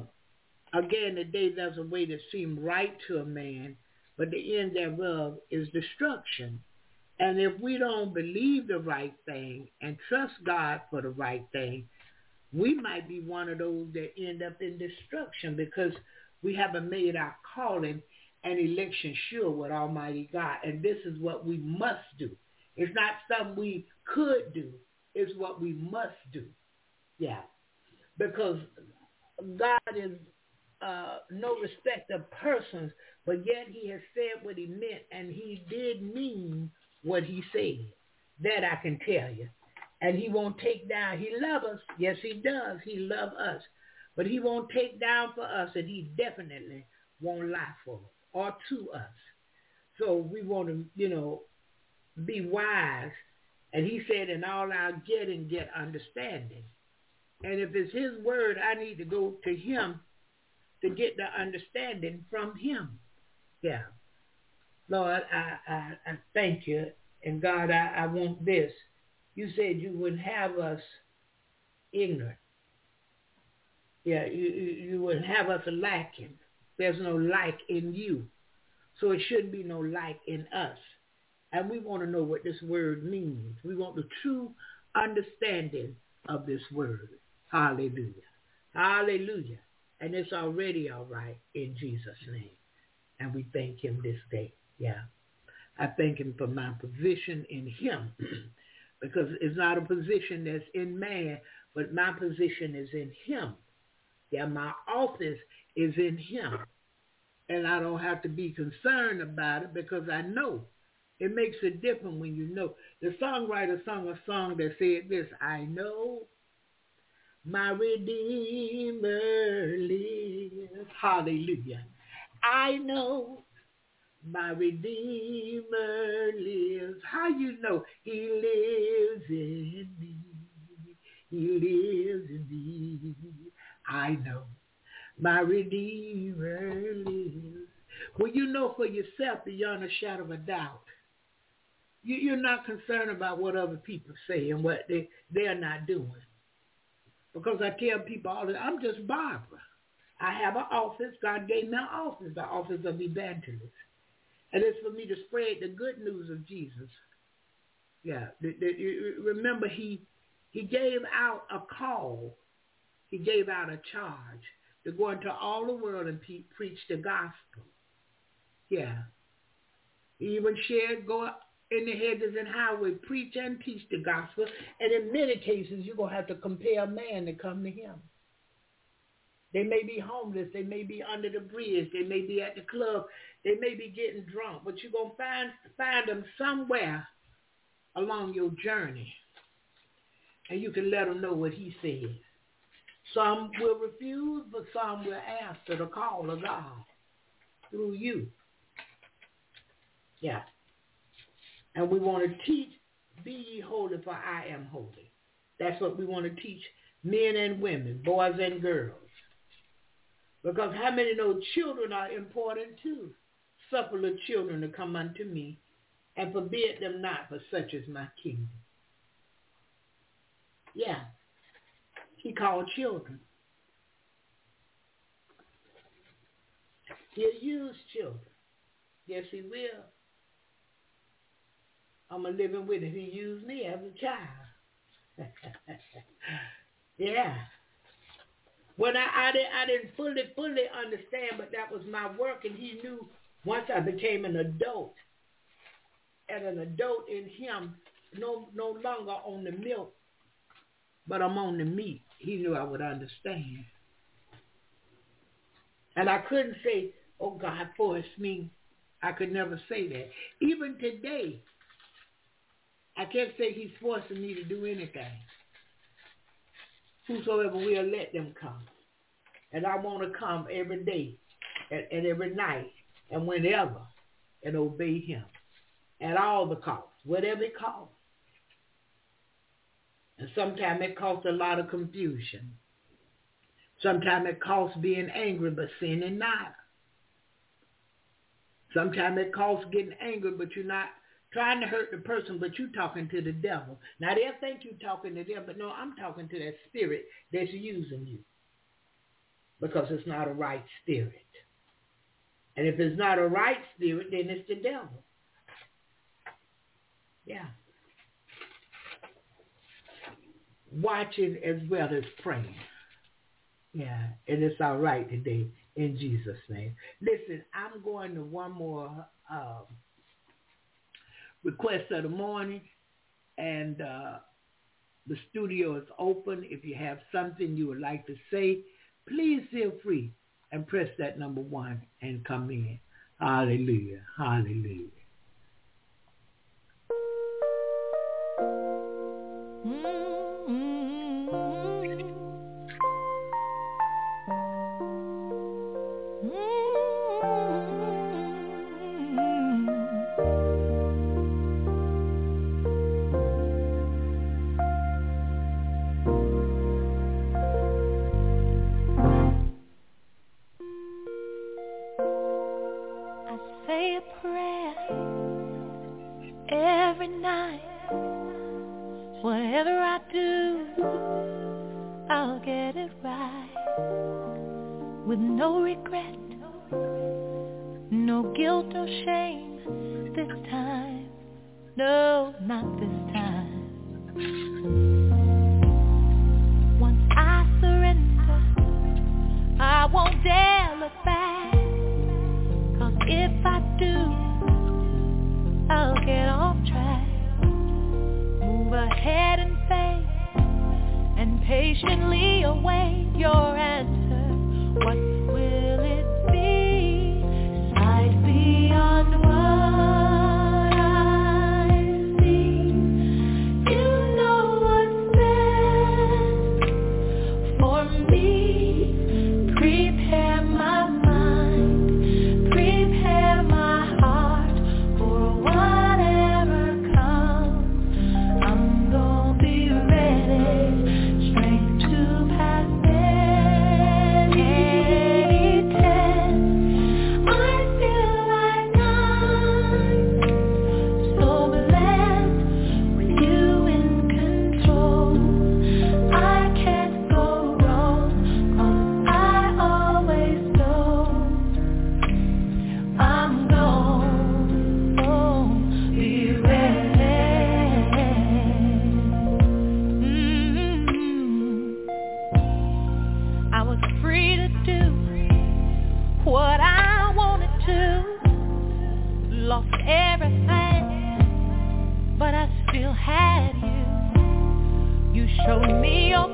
again, today there's a way that seems right to a man, but the end thereof is destruction. And if we don't believe the right thing and trust God for the right thing, we might be one of those that end up in destruction because we haven't made our calling and election sure with Almighty God. And this is what we must do. It's not something we could do. It's what we must do. Yeah. Because God is uh, no respect of persons, but yet he has said what he meant, and he did mean what he said. That I can tell you. And he won't take down. He loves us. Yes, he does. He loves us. But he won't take down for us, and he definitely won't lie for us or to us. So we want to, you know, be wise. And he said, in all our getting, get and get understanding. And if it's his word, I need to go to him to get the understanding from him. Yeah. Lord, I, I, I thank you. And God, I, I want this. You said you would have us ignorant. Yeah, you, you would have us lacking. There's no like in you. So it shouldn't be no like in us. And we want to know what this word means. We want the true understanding of this word. Hallelujah. Hallelujah. And it's already all right in Jesus' name. And we thank him this day. Yeah. I thank him for my position in him because it's not a position that's in man, but my position is in him. Yeah, my office is in him. And I don't have to be concerned about it because I know it makes a difference when you know. The songwriter sung a song that said this, I know my Redeemer lives. Hallelujah. I know my Redeemer lives. How you know? He lives in me. He lives in me. I know my Redeemer lives. Well, you know for yourself beyond a shadow of a doubt. You, you're not concerned about what other people say and what they, they're not doing. Because I tell people all the time, I'm just Barbara. I have an office. God gave me an office, the office of evangelist. And it's for me to spread the good news of Jesus. Yeah. Remember, he, he gave out a call. He gave out a charge to go into all the world and pe- preach the gospel. Yeah. He even shared, go in the hedges and highways, preach and teach the gospel. And in many cases, you're going to have to compel man to come to him. They may be homeless. They may be under the bridge. They may be at the club. They may be getting drunk. But you're going to find, find them somewhere along your journey. And you can let them know what he says. Some will refuse, but some will answer the call of God through you. Yeah. And we want to teach, be ye holy for I am holy. That's what we want to teach men and women, boys and girls. Because how many know children are important too? Suffer the children to come unto me and forbid them not, for such is my kingdom. Yeah. He called children. He'll use children. Yes, he will. I'm a living witness. He used me as a child. yeah. When I, I, didn't, I didn't fully, fully understand, but that was my work, and he knew once I became an adult, and an adult in him, no, no longer on the milk, but I'm on the meat. He knew I would understand. And I couldn't say, oh, God forced me. I could never say that. Even today, I can't say he's forcing me to do anything. Whosoever will, let them come. And I want to come every day and, and every night and whenever and obey him at all the costs, whatever it costs. And sometimes it costs a lot of confusion. Sometimes it costs being angry but sinning not. Sometimes it costs getting angry but you're not trying to hurt the person, but you're talking to the devil. Now they'll think you're talking to them, but no, I'm talking to that spirit that's using you. Because it's not a right spirit. And if it's not a right spirit, then it's the devil. Yeah. watching as well as praying. Yeah, and it's all right today in Jesus' name. Listen, I'm going to one more uh, request of the morning, and uh, the studio is open. If you have something you would like to say, please feel free and press that number one and come in. Hallelujah. Hallelujah. Mm. lost everything, but I still had you. You showed me your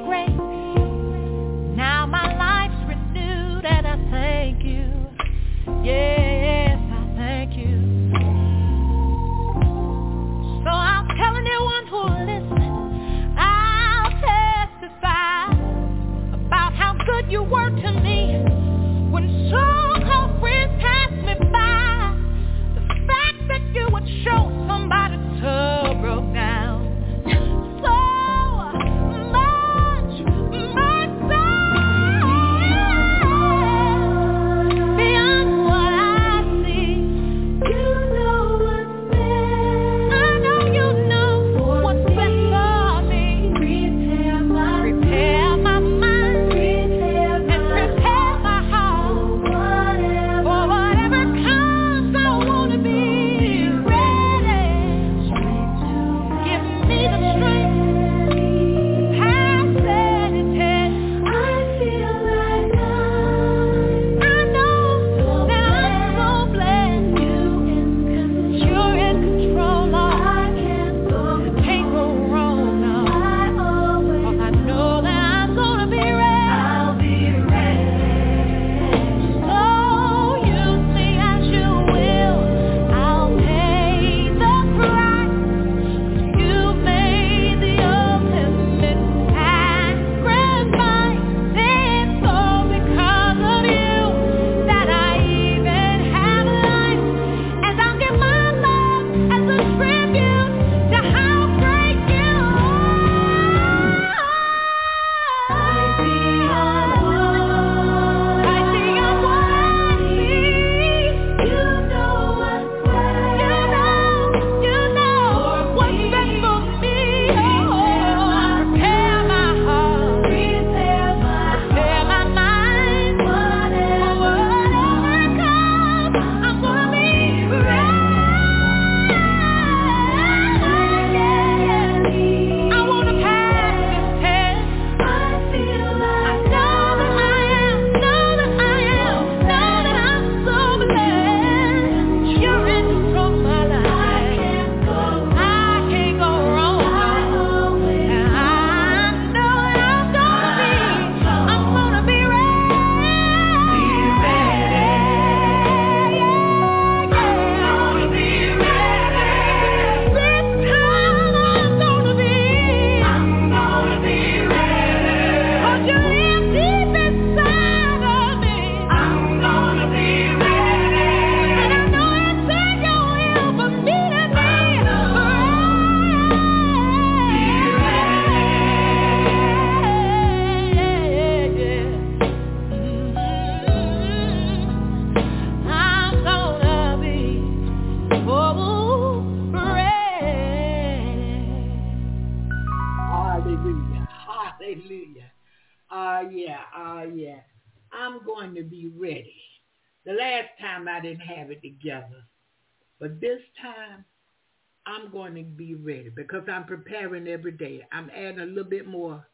because I'm preparing every day. I'm adding a little bit more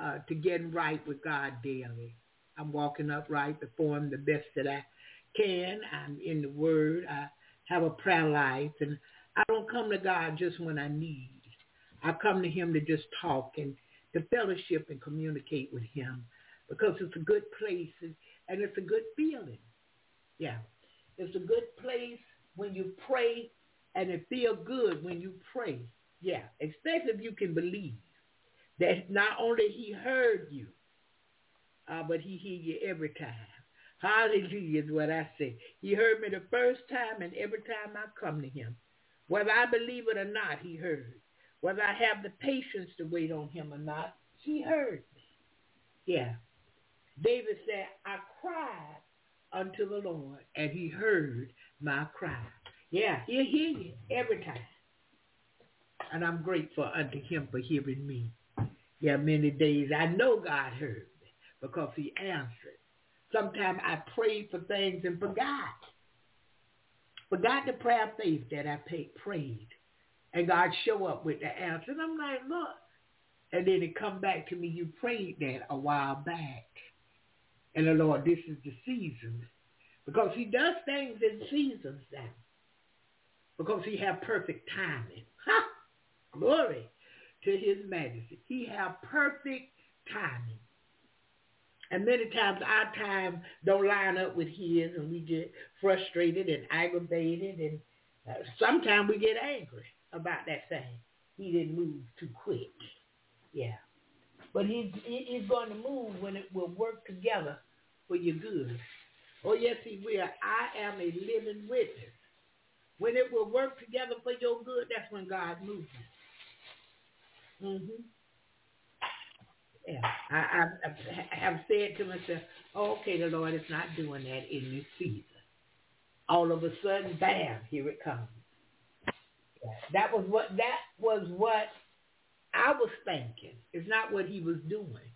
uh, to getting right with God daily. I'm walking upright before him the best that I can. I'm in the Word. I have a prayer life. And I don't come to God just when I need. I come to him to just talk and to fellowship and communicate with him because it's a good place and, and it's a good feeling. Yeah. It's a good place when you pray and it feel good when you pray. Yeah. Especially if you can believe that not only he heard you, uh, but he hear you every time. Hallelujah is what I say. He heard me the first time and every time I come to him. Whether I believe it or not, he heard. Whether I have the patience to wait on him or not, he heard me. Yeah. David said, I cried unto the Lord, and he heard my cry. Yeah, he'll hear you every time. And I'm grateful unto him for hearing me. Yeah, many days I know God heard me because he answered. Sometimes I prayed for things and forgot. Forgot the prayer of faith that I prayed. And God show up with the answer. And I'm like, look. And then it come back to me, you prayed that a while back. And the Lord, this is the season. Because he does things in seasons now. Because he have perfect timing. Ha! Glory to his majesty. He have perfect timing. And many times our time don't line up with his and we get frustrated and aggravated and uh, sometimes we get angry about that thing. He didn't move too quick. Yeah. But he's, he's going to move when it will work together for your good. Oh, yes, he will. I am a living witness. When it will work together for your good, that's when God moves. Mm-hmm. Yeah, I, I, I have said to myself, oh, okay, the Lord is not doing that in this season. All of a sudden, bam, here it comes. That was what that was what I was thinking. It's not what he was doing.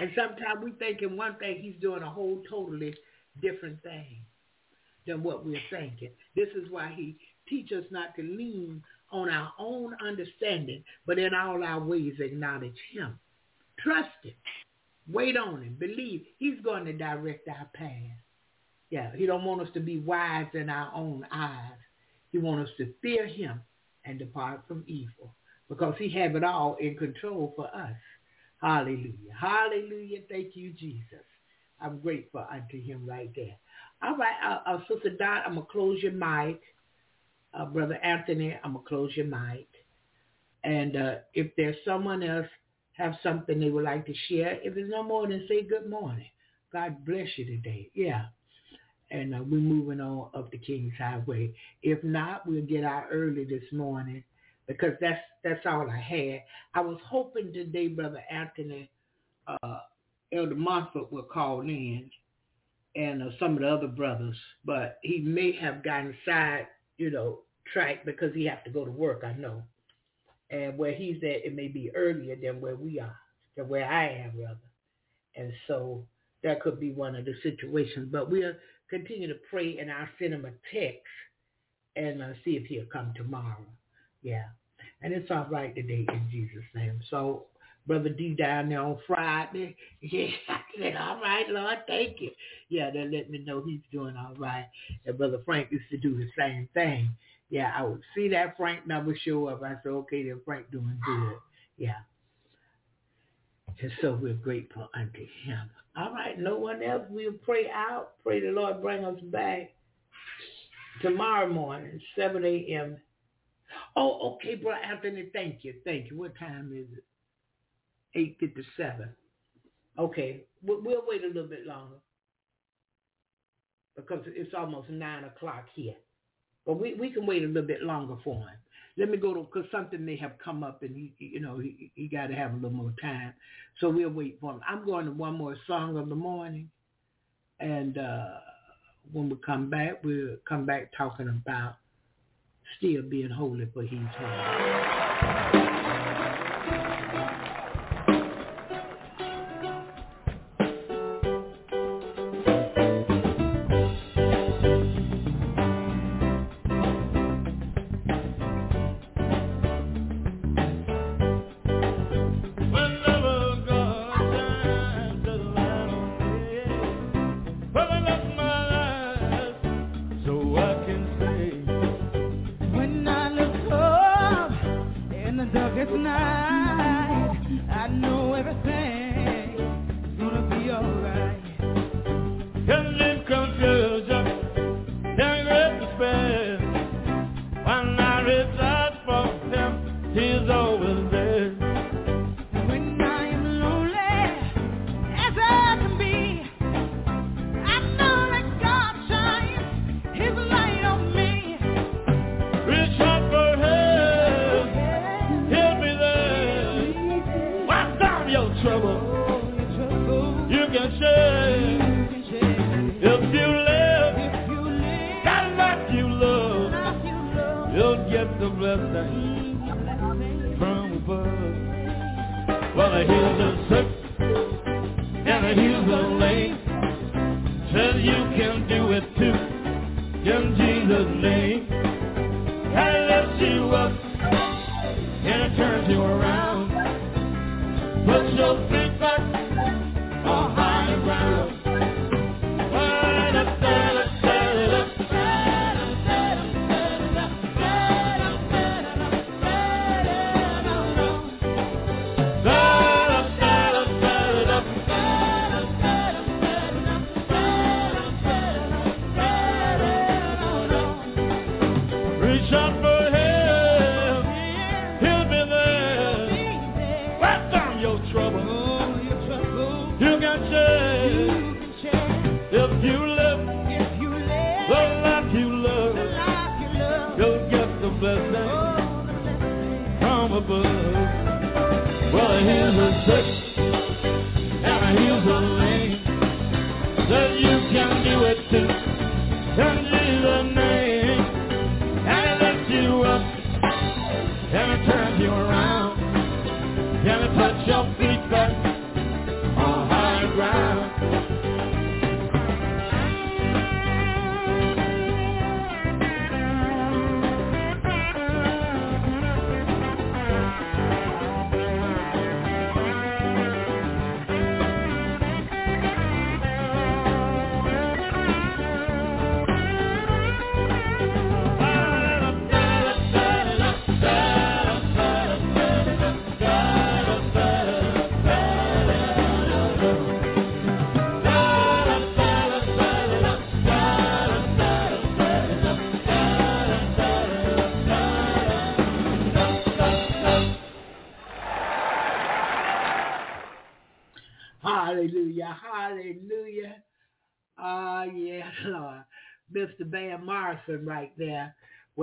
And sometimes we thinking one thing, he's doing a whole totally different thing than what we're thinking. This is why he teach us not to lean on our own understanding, but in all our ways acknowledge him. Trust him. Wait on him. Believe he's going to direct our path. Yeah, he don't want us to be wise in our own eyes. He wants us to fear him and depart from evil because he have it all in control for us. Hallelujah. Hallelujah. Thank you, Jesus. I'm grateful unto him right there. All right, uh, uh, Sister Dot, I'm going to close your mic. Uh, Brother Anthony, I'm going to close your mic. And uh, if there's someone else have something they would like to share, if there's no more, then say good morning. God bless you today. Yeah. And uh, we're moving on up the King's Highway. If not, we'll get out early this morning because that's that's all I had. I was hoping today, Brother Anthony, uh, Elder Montfort will call in and uh, some of the other brothers, but he may have gotten side, you know, track because he have to go to work, I know. And where he's at, it may be earlier than where we are, than where I am, rather. And so that could be one of the situations. But we'll continue to pray and I'll send him a text and uh, see if he'll come tomorrow. Yeah. And it's all right today in Jesus' name. So Brother D down there on Friday. Yeah, I said, all right, Lord, thank you. Yeah, they let me know he's doing all right. And Brother Frank used to do the same thing. Yeah, I would see that Frank number show up. I said, okay, then Frank doing good. Yeah. And so we're grateful unto him. All right, no one else. We'll pray out. Pray the Lord bring us back tomorrow morning, 7 a.m. Oh, okay, Brother Anthony, thank you. Thank you. What time is it? 8.57. Okay, we'll wait a little bit longer because it's almost 9 o'clock here. But we, we can wait a little bit longer for him. Let me go to, because something may have come up and, he, you know, he, he got to have a little more time. So we'll wait for him. I'm going to one more song of the morning. And uh, when we come back, we'll come back talking about still being holy for he's holy.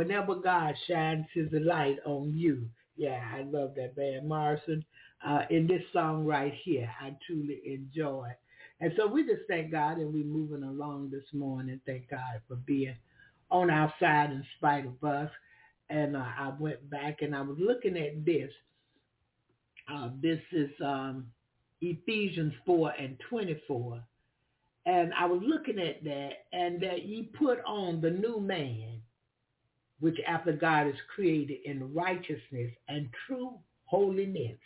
Whenever God shines his light on you. Yeah, I love that Van Morrison. Uh, in this song right here, I truly enjoy. It. And so we just thank God and we're moving along this morning. Thank God for being on our side in spite of us. And uh, I went back and I was looking at this. Uh, this is um, Ephesians 4 and 24. And I was looking at that and that ye put on the new man, which after God is created in righteousness and true holiness.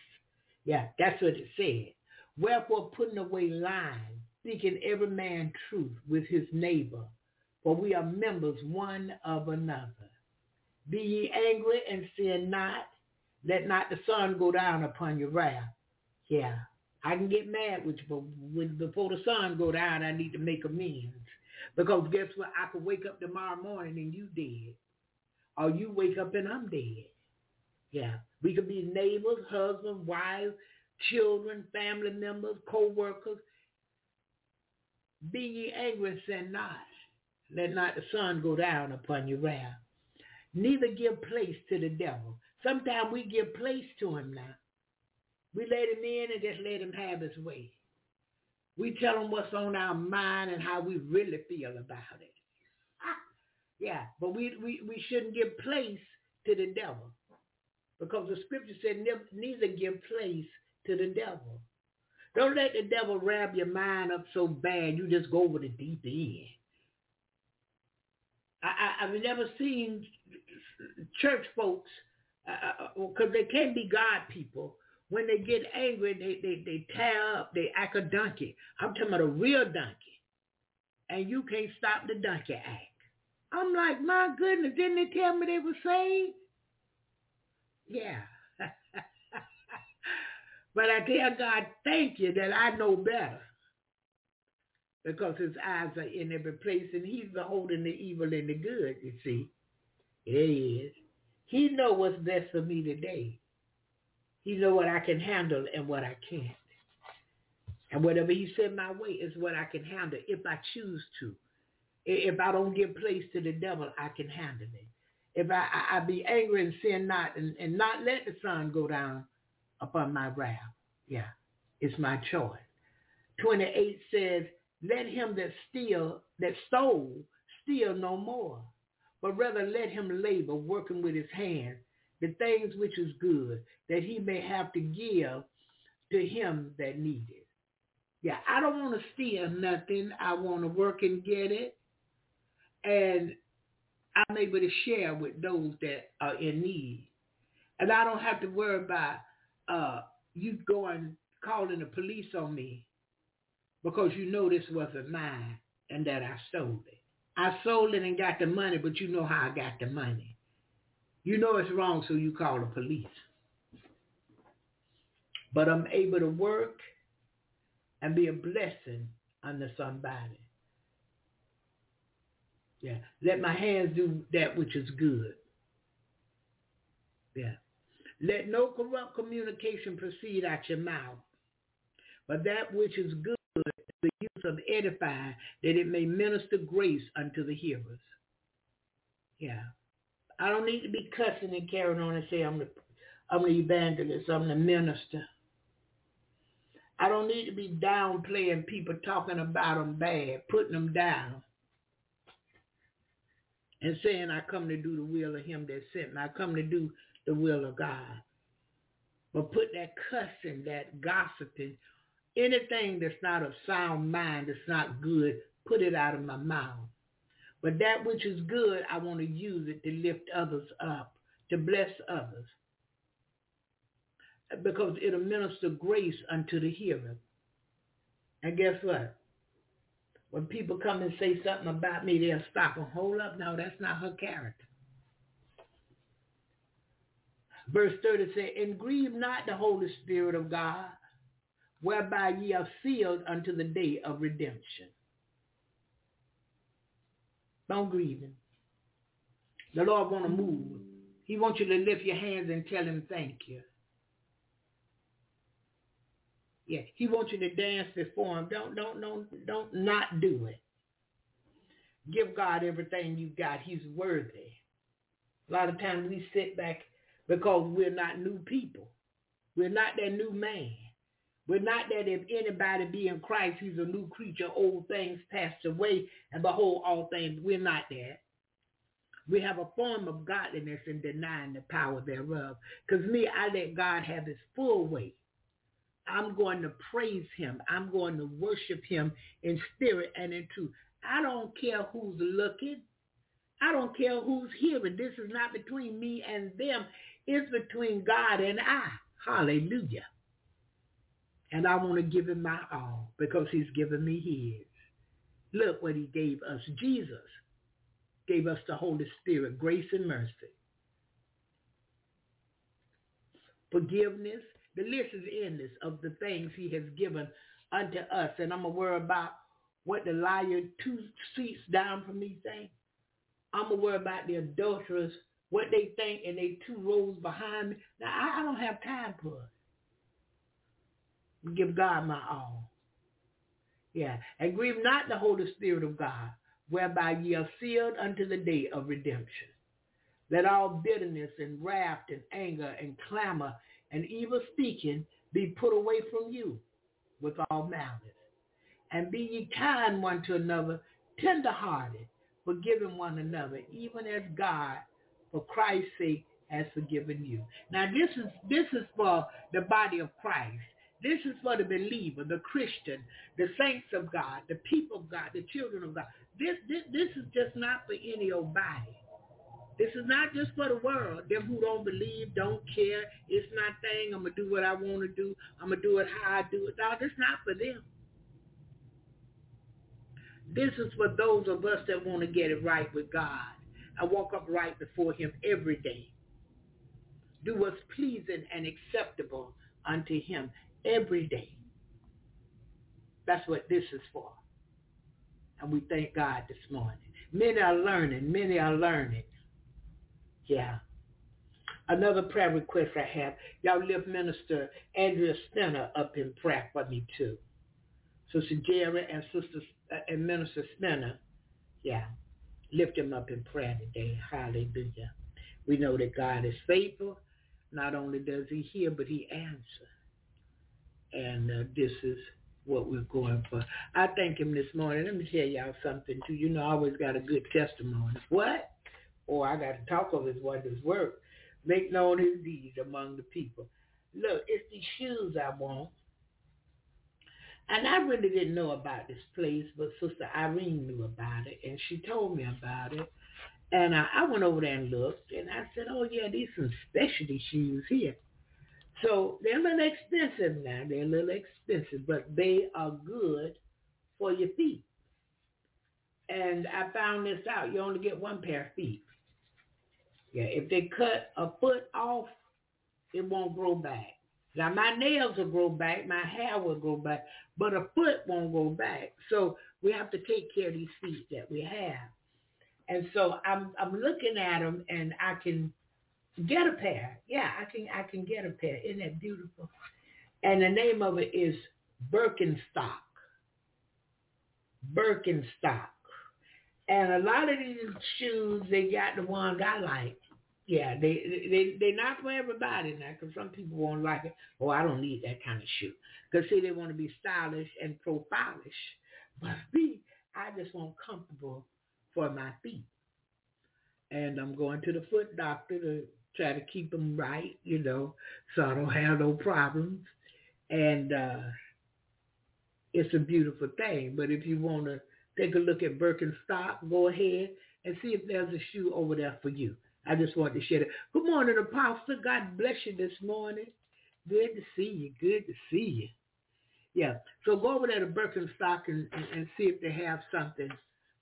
Yeah, that's what it said. Wherefore putting away lying, speaking every man truth with his neighbor, for we are members one of another. Be ye angry and sin not. Let not the sun go down upon your wrath. Yeah, I can get mad with you, but before the sun go down, I need to make amends. Because guess what? I could wake up tomorrow morning and you dead. Or you wake up and I'm dead. Yeah. We could be neighbors, husbands, wives, children, family members, co-workers. Be ye angry and sin not. Let not the sun go down upon your wrath. Neither give place to the devil. Sometimes we give place to him now. We let him in and just let him have his way. We tell him what's on our mind and how we really feel about it. Ah, yeah, but we, we, we shouldn't give place to the devil because the scripture said neither give place to the devil. Don't let the devil wrap your mind up so bad you just go over the deep end. I, I, I've never seen church folks, because uh, uh, they can't be God people, when they get angry, they, they, they tear up, they act a donkey. I'm talking about a real donkey. And you can't stop the donkey act. I'm like, my goodness, didn't they tell me they were saved? Yeah. But I tell God, thank you that I know better. Because his eyes are in every place and he's beholding the evil and the good, you see. It is. He know what's best for me today. He know what I can handle and what I can't. And whatever he sent my way is what I can handle if I choose to. If I don't give place to the devil, I can handle it. If I, I, I be angry and sin not and, and not let the sun go down upon my wrath. Yeah, it's my choice. 28 says, let him that steal, that stole, steal no more, but rather let him labor, working with his hands, the things which is good, that he may have to give to him that needeth. Yeah, I don't want to steal nothing. I want to work and get it. And I'm able to share with those that are in need. And I don't have to worry about uh, you going, calling the police on me because you know this wasn't mine and that I stole it. I sold it and got the money, but you know how I got the money. You know it's wrong, so you call the police. But I'm able to work and be a blessing unto somebody. Yeah. Let my hands do that which is good. Yeah. Let no corrupt communication proceed out your mouth, but that which is good the use of edifying, that it may minister grace unto the hearers. Yeah. I don't need to be cussing and carrying on and say I'm the I'm the evangelist, I'm the minister. I don't need to be downplaying people talking about them bad, putting them down, and saying I come to do the will of him that sent me. I come to do the will of God. But put that cussing, that gossiping, anything that's not of sound mind, that's not good, put it out of my mouth. But that which is good, I want to use it to lift others up, to bless others because it'll minister grace unto the hearer. And guess what? When people come and say something about me, they'll stop and hold up. No, that's not her character. Verse 30 says, And grieve not the Holy Spirit of God, whereby ye are sealed unto the day of redemption. Don't grieve him. The Lord want to move. He wants you to lift your hands and tell him thank you. Yeah, he wants you to dance before him. Don't, don't, don't, don't not do it. Give God everything you got. He's worthy. A lot of times we sit back because we're not new people. We're not that new man. We're not that if anybody be in Christ, he's a new creature. Old things passed away, and behold, all things. We're not that. We have a form of godliness in denying the power thereof. Because me, I let God have his full weight. I'm going to praise him. I'm going to worship him in spirit and in truth. I don't care who's looking. I don't care who's hearing. This is not between me and them. It's between God and I. Hallelujah. And I want to give him my all because he's given me his. Look what he gave us. Jesus gave us the Holy Spirit, grace and mercy. Forgiveness, the list is endless of the things he has given unto us. And I'm going to worry about what the liar two seats down from me think. I'm going to worry about the adulterers, what they think, and they two rows behind me. Now, I, I don't have time for it. Give God my all. Yeah. And grieve not the Holy Spirit of God, whereby ye are sealed unto the day of redemption. Let all bitterness and wrath and anger and clamor and evil speaking be put away from you with all malice. And be ye kind one to another, tenderhearted, forgiving one another, even as God, for Christ's sake, has forgiven you. Now this is this is for the body of Christ. This is for the believer, the Christian, the saints of God, the people of God, the children of God. This this, this is just not for any old body. This is not just for the world. Them who don't believe, don't care. It's my thing. I'm going to do what I want to do. I'm going to do it how I do it. No, this not for them. This is for those of us that want to get it right with God. I walk up right before him every day. Do what's pleasing and acceptable unto him. every day. That's what this is for. And we thank God this morning. Many are learning. Many are learning. Yeah. Another prayer request I have. Y'all lift Minister Andrea Spinner up in prayer for me too. Sister Jerry and Sister uh, and Minister Spinner. Yeah. Lift him up in prayer today. Hallelujah. We know that God is faithful. Not only does he hear, but he answers. And uh, this is what we're going for. I thank him this morning. Let me tell y'all something too. You know, I always got a good testimony. What? Or I got to talk of his wondrous work. Make known his deeds among the people. Look, it's these shoes I want. And I really didn't know about this place, but Sister Irene knew about it, and she told me about it. And I, I went over there and looked, and I said, oh, yeah, these some specialty shoes here. So they're a little expensive now. They're a little expensive, but they are good for your feet. And I found this out. You only get one pair of feet. Yeah, if they cut a foot off, it won't grow back. Now my nails will grow back, my hair will grow back, but a foot won't grow back. So we have to take care of these feet that we have. And so I'm I'm looking at them and I can Get a pair. Yeah, I can I can get a pair. Isn't that beautiful? And the name of it is Birkenstock. Birkenstock. And a lot of these shoes, they got the ones I like. Yeah, they they they not for everybody now, because some people won't like it. Oh, I don't need that kind of shoe. Because see, they want to be stylish and profilish. But me, I just want comfortable for my feet. And I'm going to the foot doctor to try to keep them right, you know, so I don't have no problems. And uh, it's a beautiful thing. But if you want to take a look at Birkenstock, go ahead and see if there's a shoe over there for you. I just wanted to share it. Good morning, Apostle. God bless you this morning. Good to see you. Good to see you. Yeah. So go over there to Birkenstock and, and, and see if they have something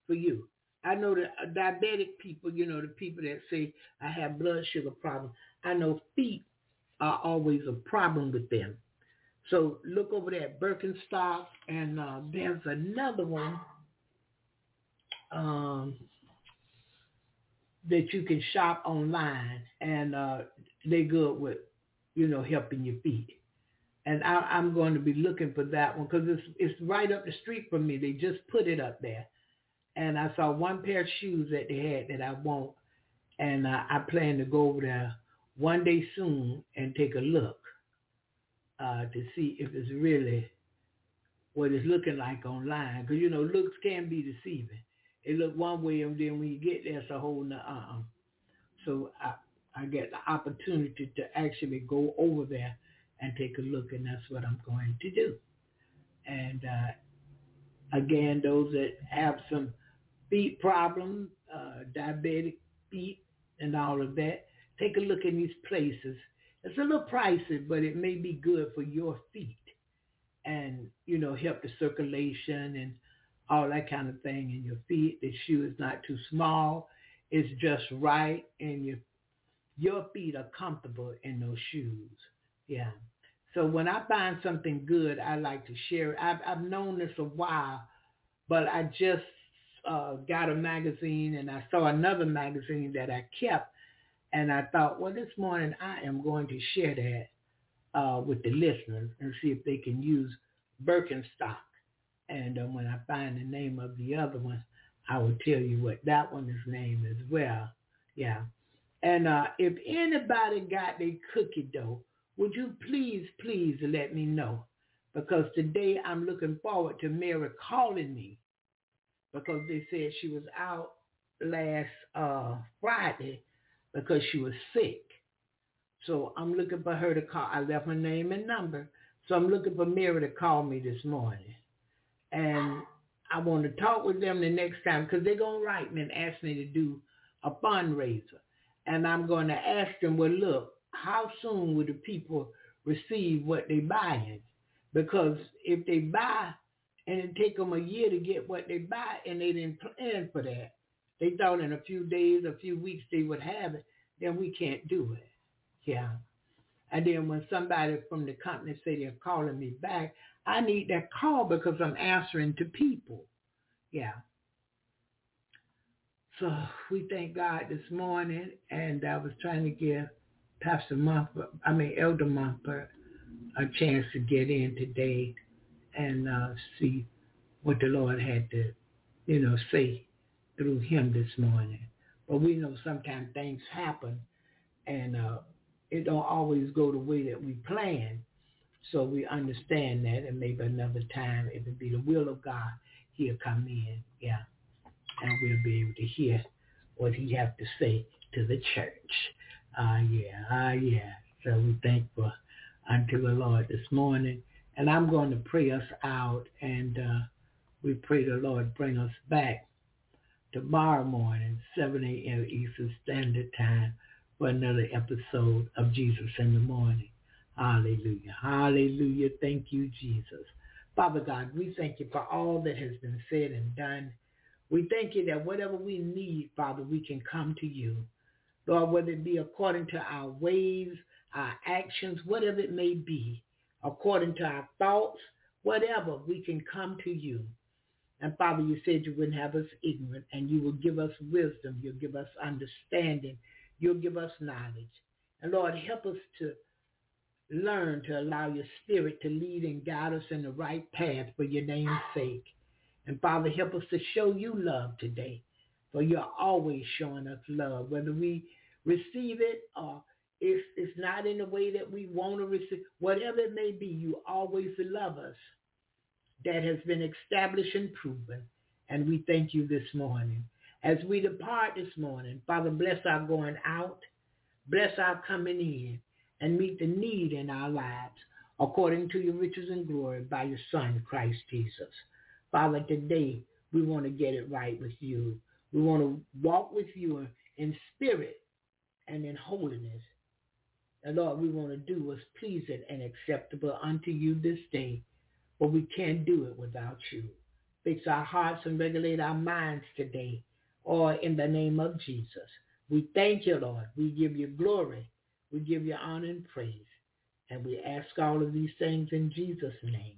for you. I know the uh, diabetic people, you know, the people that say I have blood sugar problem. I know feet are always a problem with them. So look over there at Birkenstock, and uh, there's another one um, that you can shop online, and uh, they're good with, you know, helping your feet. And I, I'm going to be looking for that one because it's it's right up the street from me. They just put it up there and I saw one pair of shoes that they had that I want, and uh, I plan to go over there one day soon and take a look uh, to see if it's really what it's looking like online. Because, you know, looks can be deceiving. It look one way, and then when you get there, it's a whole nother. Uh-uh. So I, I get the opportunity to actually go over there and take a look, and that's what I'm going to do. And uh, again, those that have some feet problems, uh, diabetic feet, and all of that. Take a look in these places. It's a little pricey, but it may be good for your feet and, you know, help the circulation and all that kind of thing in your feet. The shoe is not too small. It's just right and your your feet are comfortable in those shoes. Yeah. So when I find something good, I like to share it. I've, I've known this a while, but I just uh, got a magazine and I saw another magazine that I kept and I thought, well, this morning I am going to share that uh, with the listeners and see if they can use Birkenstock. And uh, when I find the name of the other one, I will tell you what that one is named as well. Yeah. And uh, if anybody got a cookie dough, would you please, please let me know? Because today I'm looking forward to Mary calling me because they said she was out last uh, Friday because she was sick. So I'm looking for her to call. I left her name and number. So I'm looking for Mary to call me this morning. And I want to talk with them the next time because they're going to write me and ask me to do a fundraiser. And I'm going to ask them, well, look, how soon will the people receive what they're buying? Because if they buy and it take them a year to get what they buy, and they didn't plan for that. They thought in a few days, a few weeks they would have it. Then we can't do it. Yeah. And then when somebody from the company say they're calling me back, I need that call because I'm answering to people. Yeah. So we thank God this morning, and I was trying to give Pastor Mumford, I mean Elder Mumford, a chance to get in today and uh, see what the Lord had to, you know, say through him this morning. But we know sometimes things happen, and uh, it don't always go the way that we plan. So we understand that, and maybe another time, if it be the will of God, he'll come in, yeah, and we'll be able to hear what he have to say to the church. Ah, uh, yeah, ah, uh, yeah. So we thankful unto the Lord this morning, and I'm going to pray us out, and uh, we pray the Lord bring us back tomorrow morning, 7 a.m. Eastern Standard Time, for another episode of Jesus in the Morning. Hallelujah. Hallelujah. Thank you, Jesus. Father God, we thank you for all that has been said and done. We thank you that whatever we need, Father, we can come to you. Lord, whether it be according to our ways, our actions, whatever it may be, according to our thoughts, whatever, we can come to you. And Father, you said you wouldn't have us ignorant and you will give us wisdom. You'll give us understanding. You'll give us knowledge. And Lord, help us to learn to allow your spirit to lead and guide us in the right path for your name's sake. And Father, help us to show you love today. For you're always showing us love, whether we receive it or if it's not in the way that we want to receive, whatever it may be, you always love us that has been established and proven. And we thank you this morning. As we depart this morning, Father, bless our going out, bless our coming in, and meet the need in our lives according to your riches and glory by your Son, Christ Jesus. Father, today we want to get it right with you. We want to walk with you in spirit and in holiness. And Lord, we want to do what's pleasing and acceptable unto you this day but we can't do it without you. Fix our hearts and regulate our minds today, or in the name of Jesus. We thank you, Lord. We give you glory. We give you honor and praise. And we ask all of these things in Jesus' name.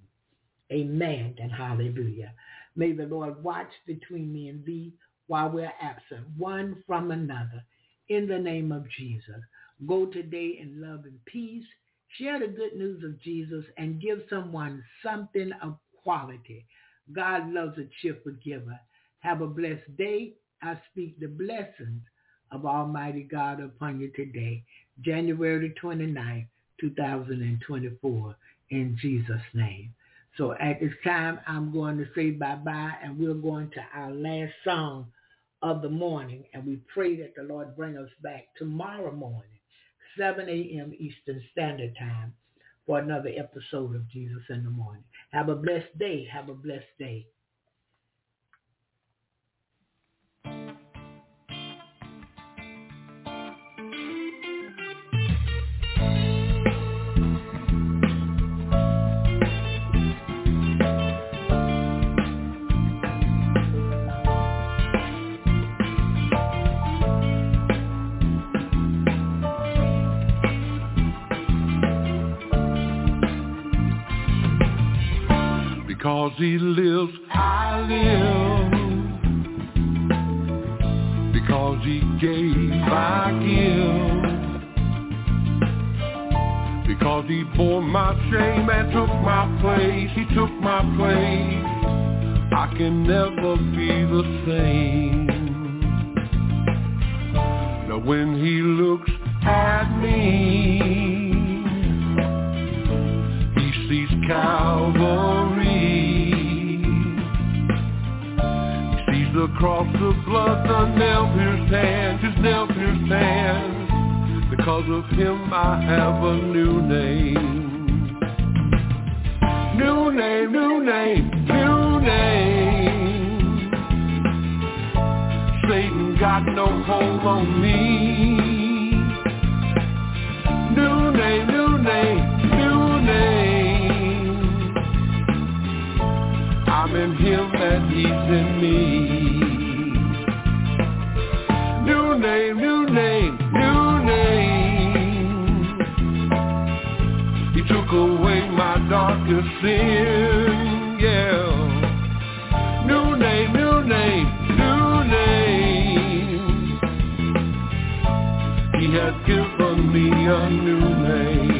Amen and hallelujah. May the Lord watch between me and thee while we're absent, one from another. In the name of Jesus. Go today in love and peace Share the good news of Jesus and give someone something of quality. God loves a cheerful giver. Have a blessed day. I speak the blessings of Almighty God upon you today, January 29, 2024, in Jesus' name. So at this time, I'm going to say bye-bye, and we're going to our last song of the morning, and we pray that the Lord bring us back tomorrow morning 7 a.m. Eastern Standard Time for another episode of Jesus in the Morning. Have a blessed day. Have a blessed day. Because he lives, I live. Because he gave, I give. Because he bore my shame and took my place, he took my place. I can never be the same. Now when he looks at me, he sees Calvary. Across the blood, the nail-pierced hands, his nail-pierced hands. Because of him I have a new name. New name, new name, new name. Satan got no hold on me. New name, new name, new name. I'm in him and he's in me. Sin. Yeah. New name, new name, new name. He has given me a new name.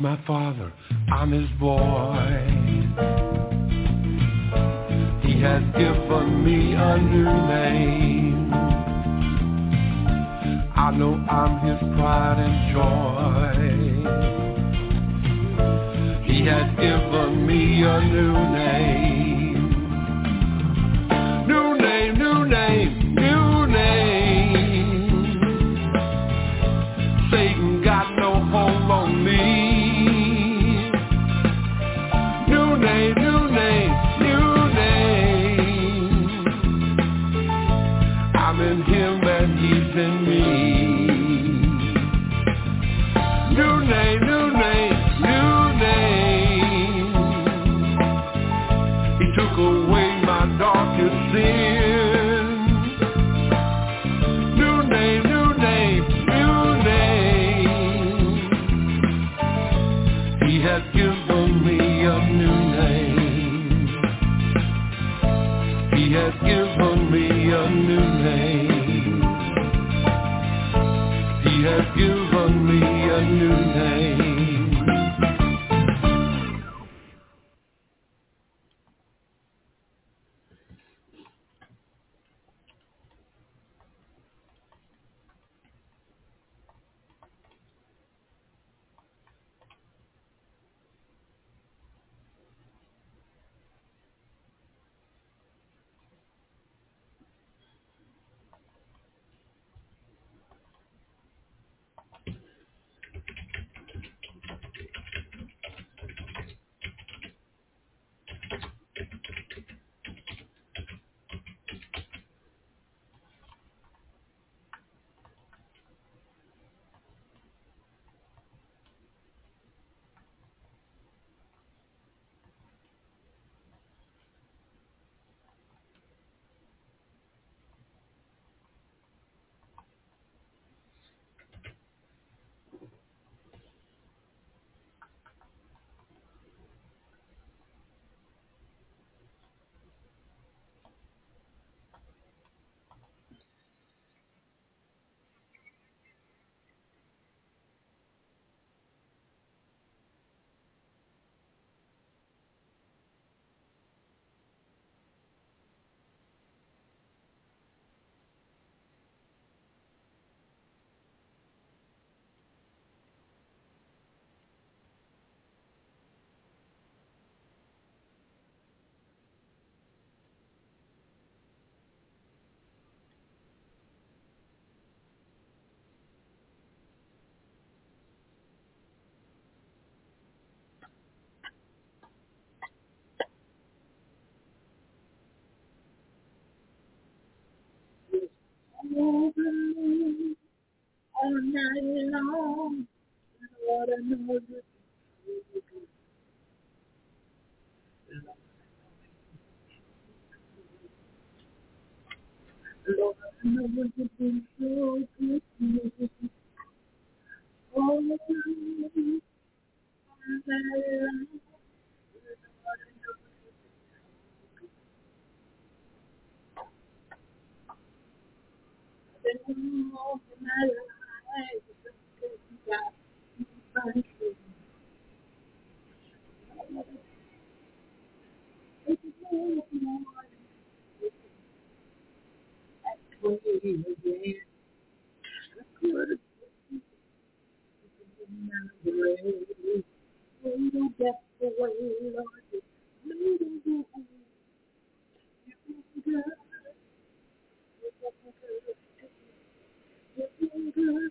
My father, I'm his boy. He has given me a new name. I know I'm his pride and joy. He has given me a new name. I know Lord, I know you've been so good to me. Lord, I you've been because you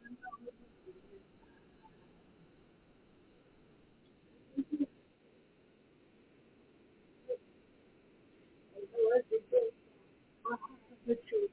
heart the you.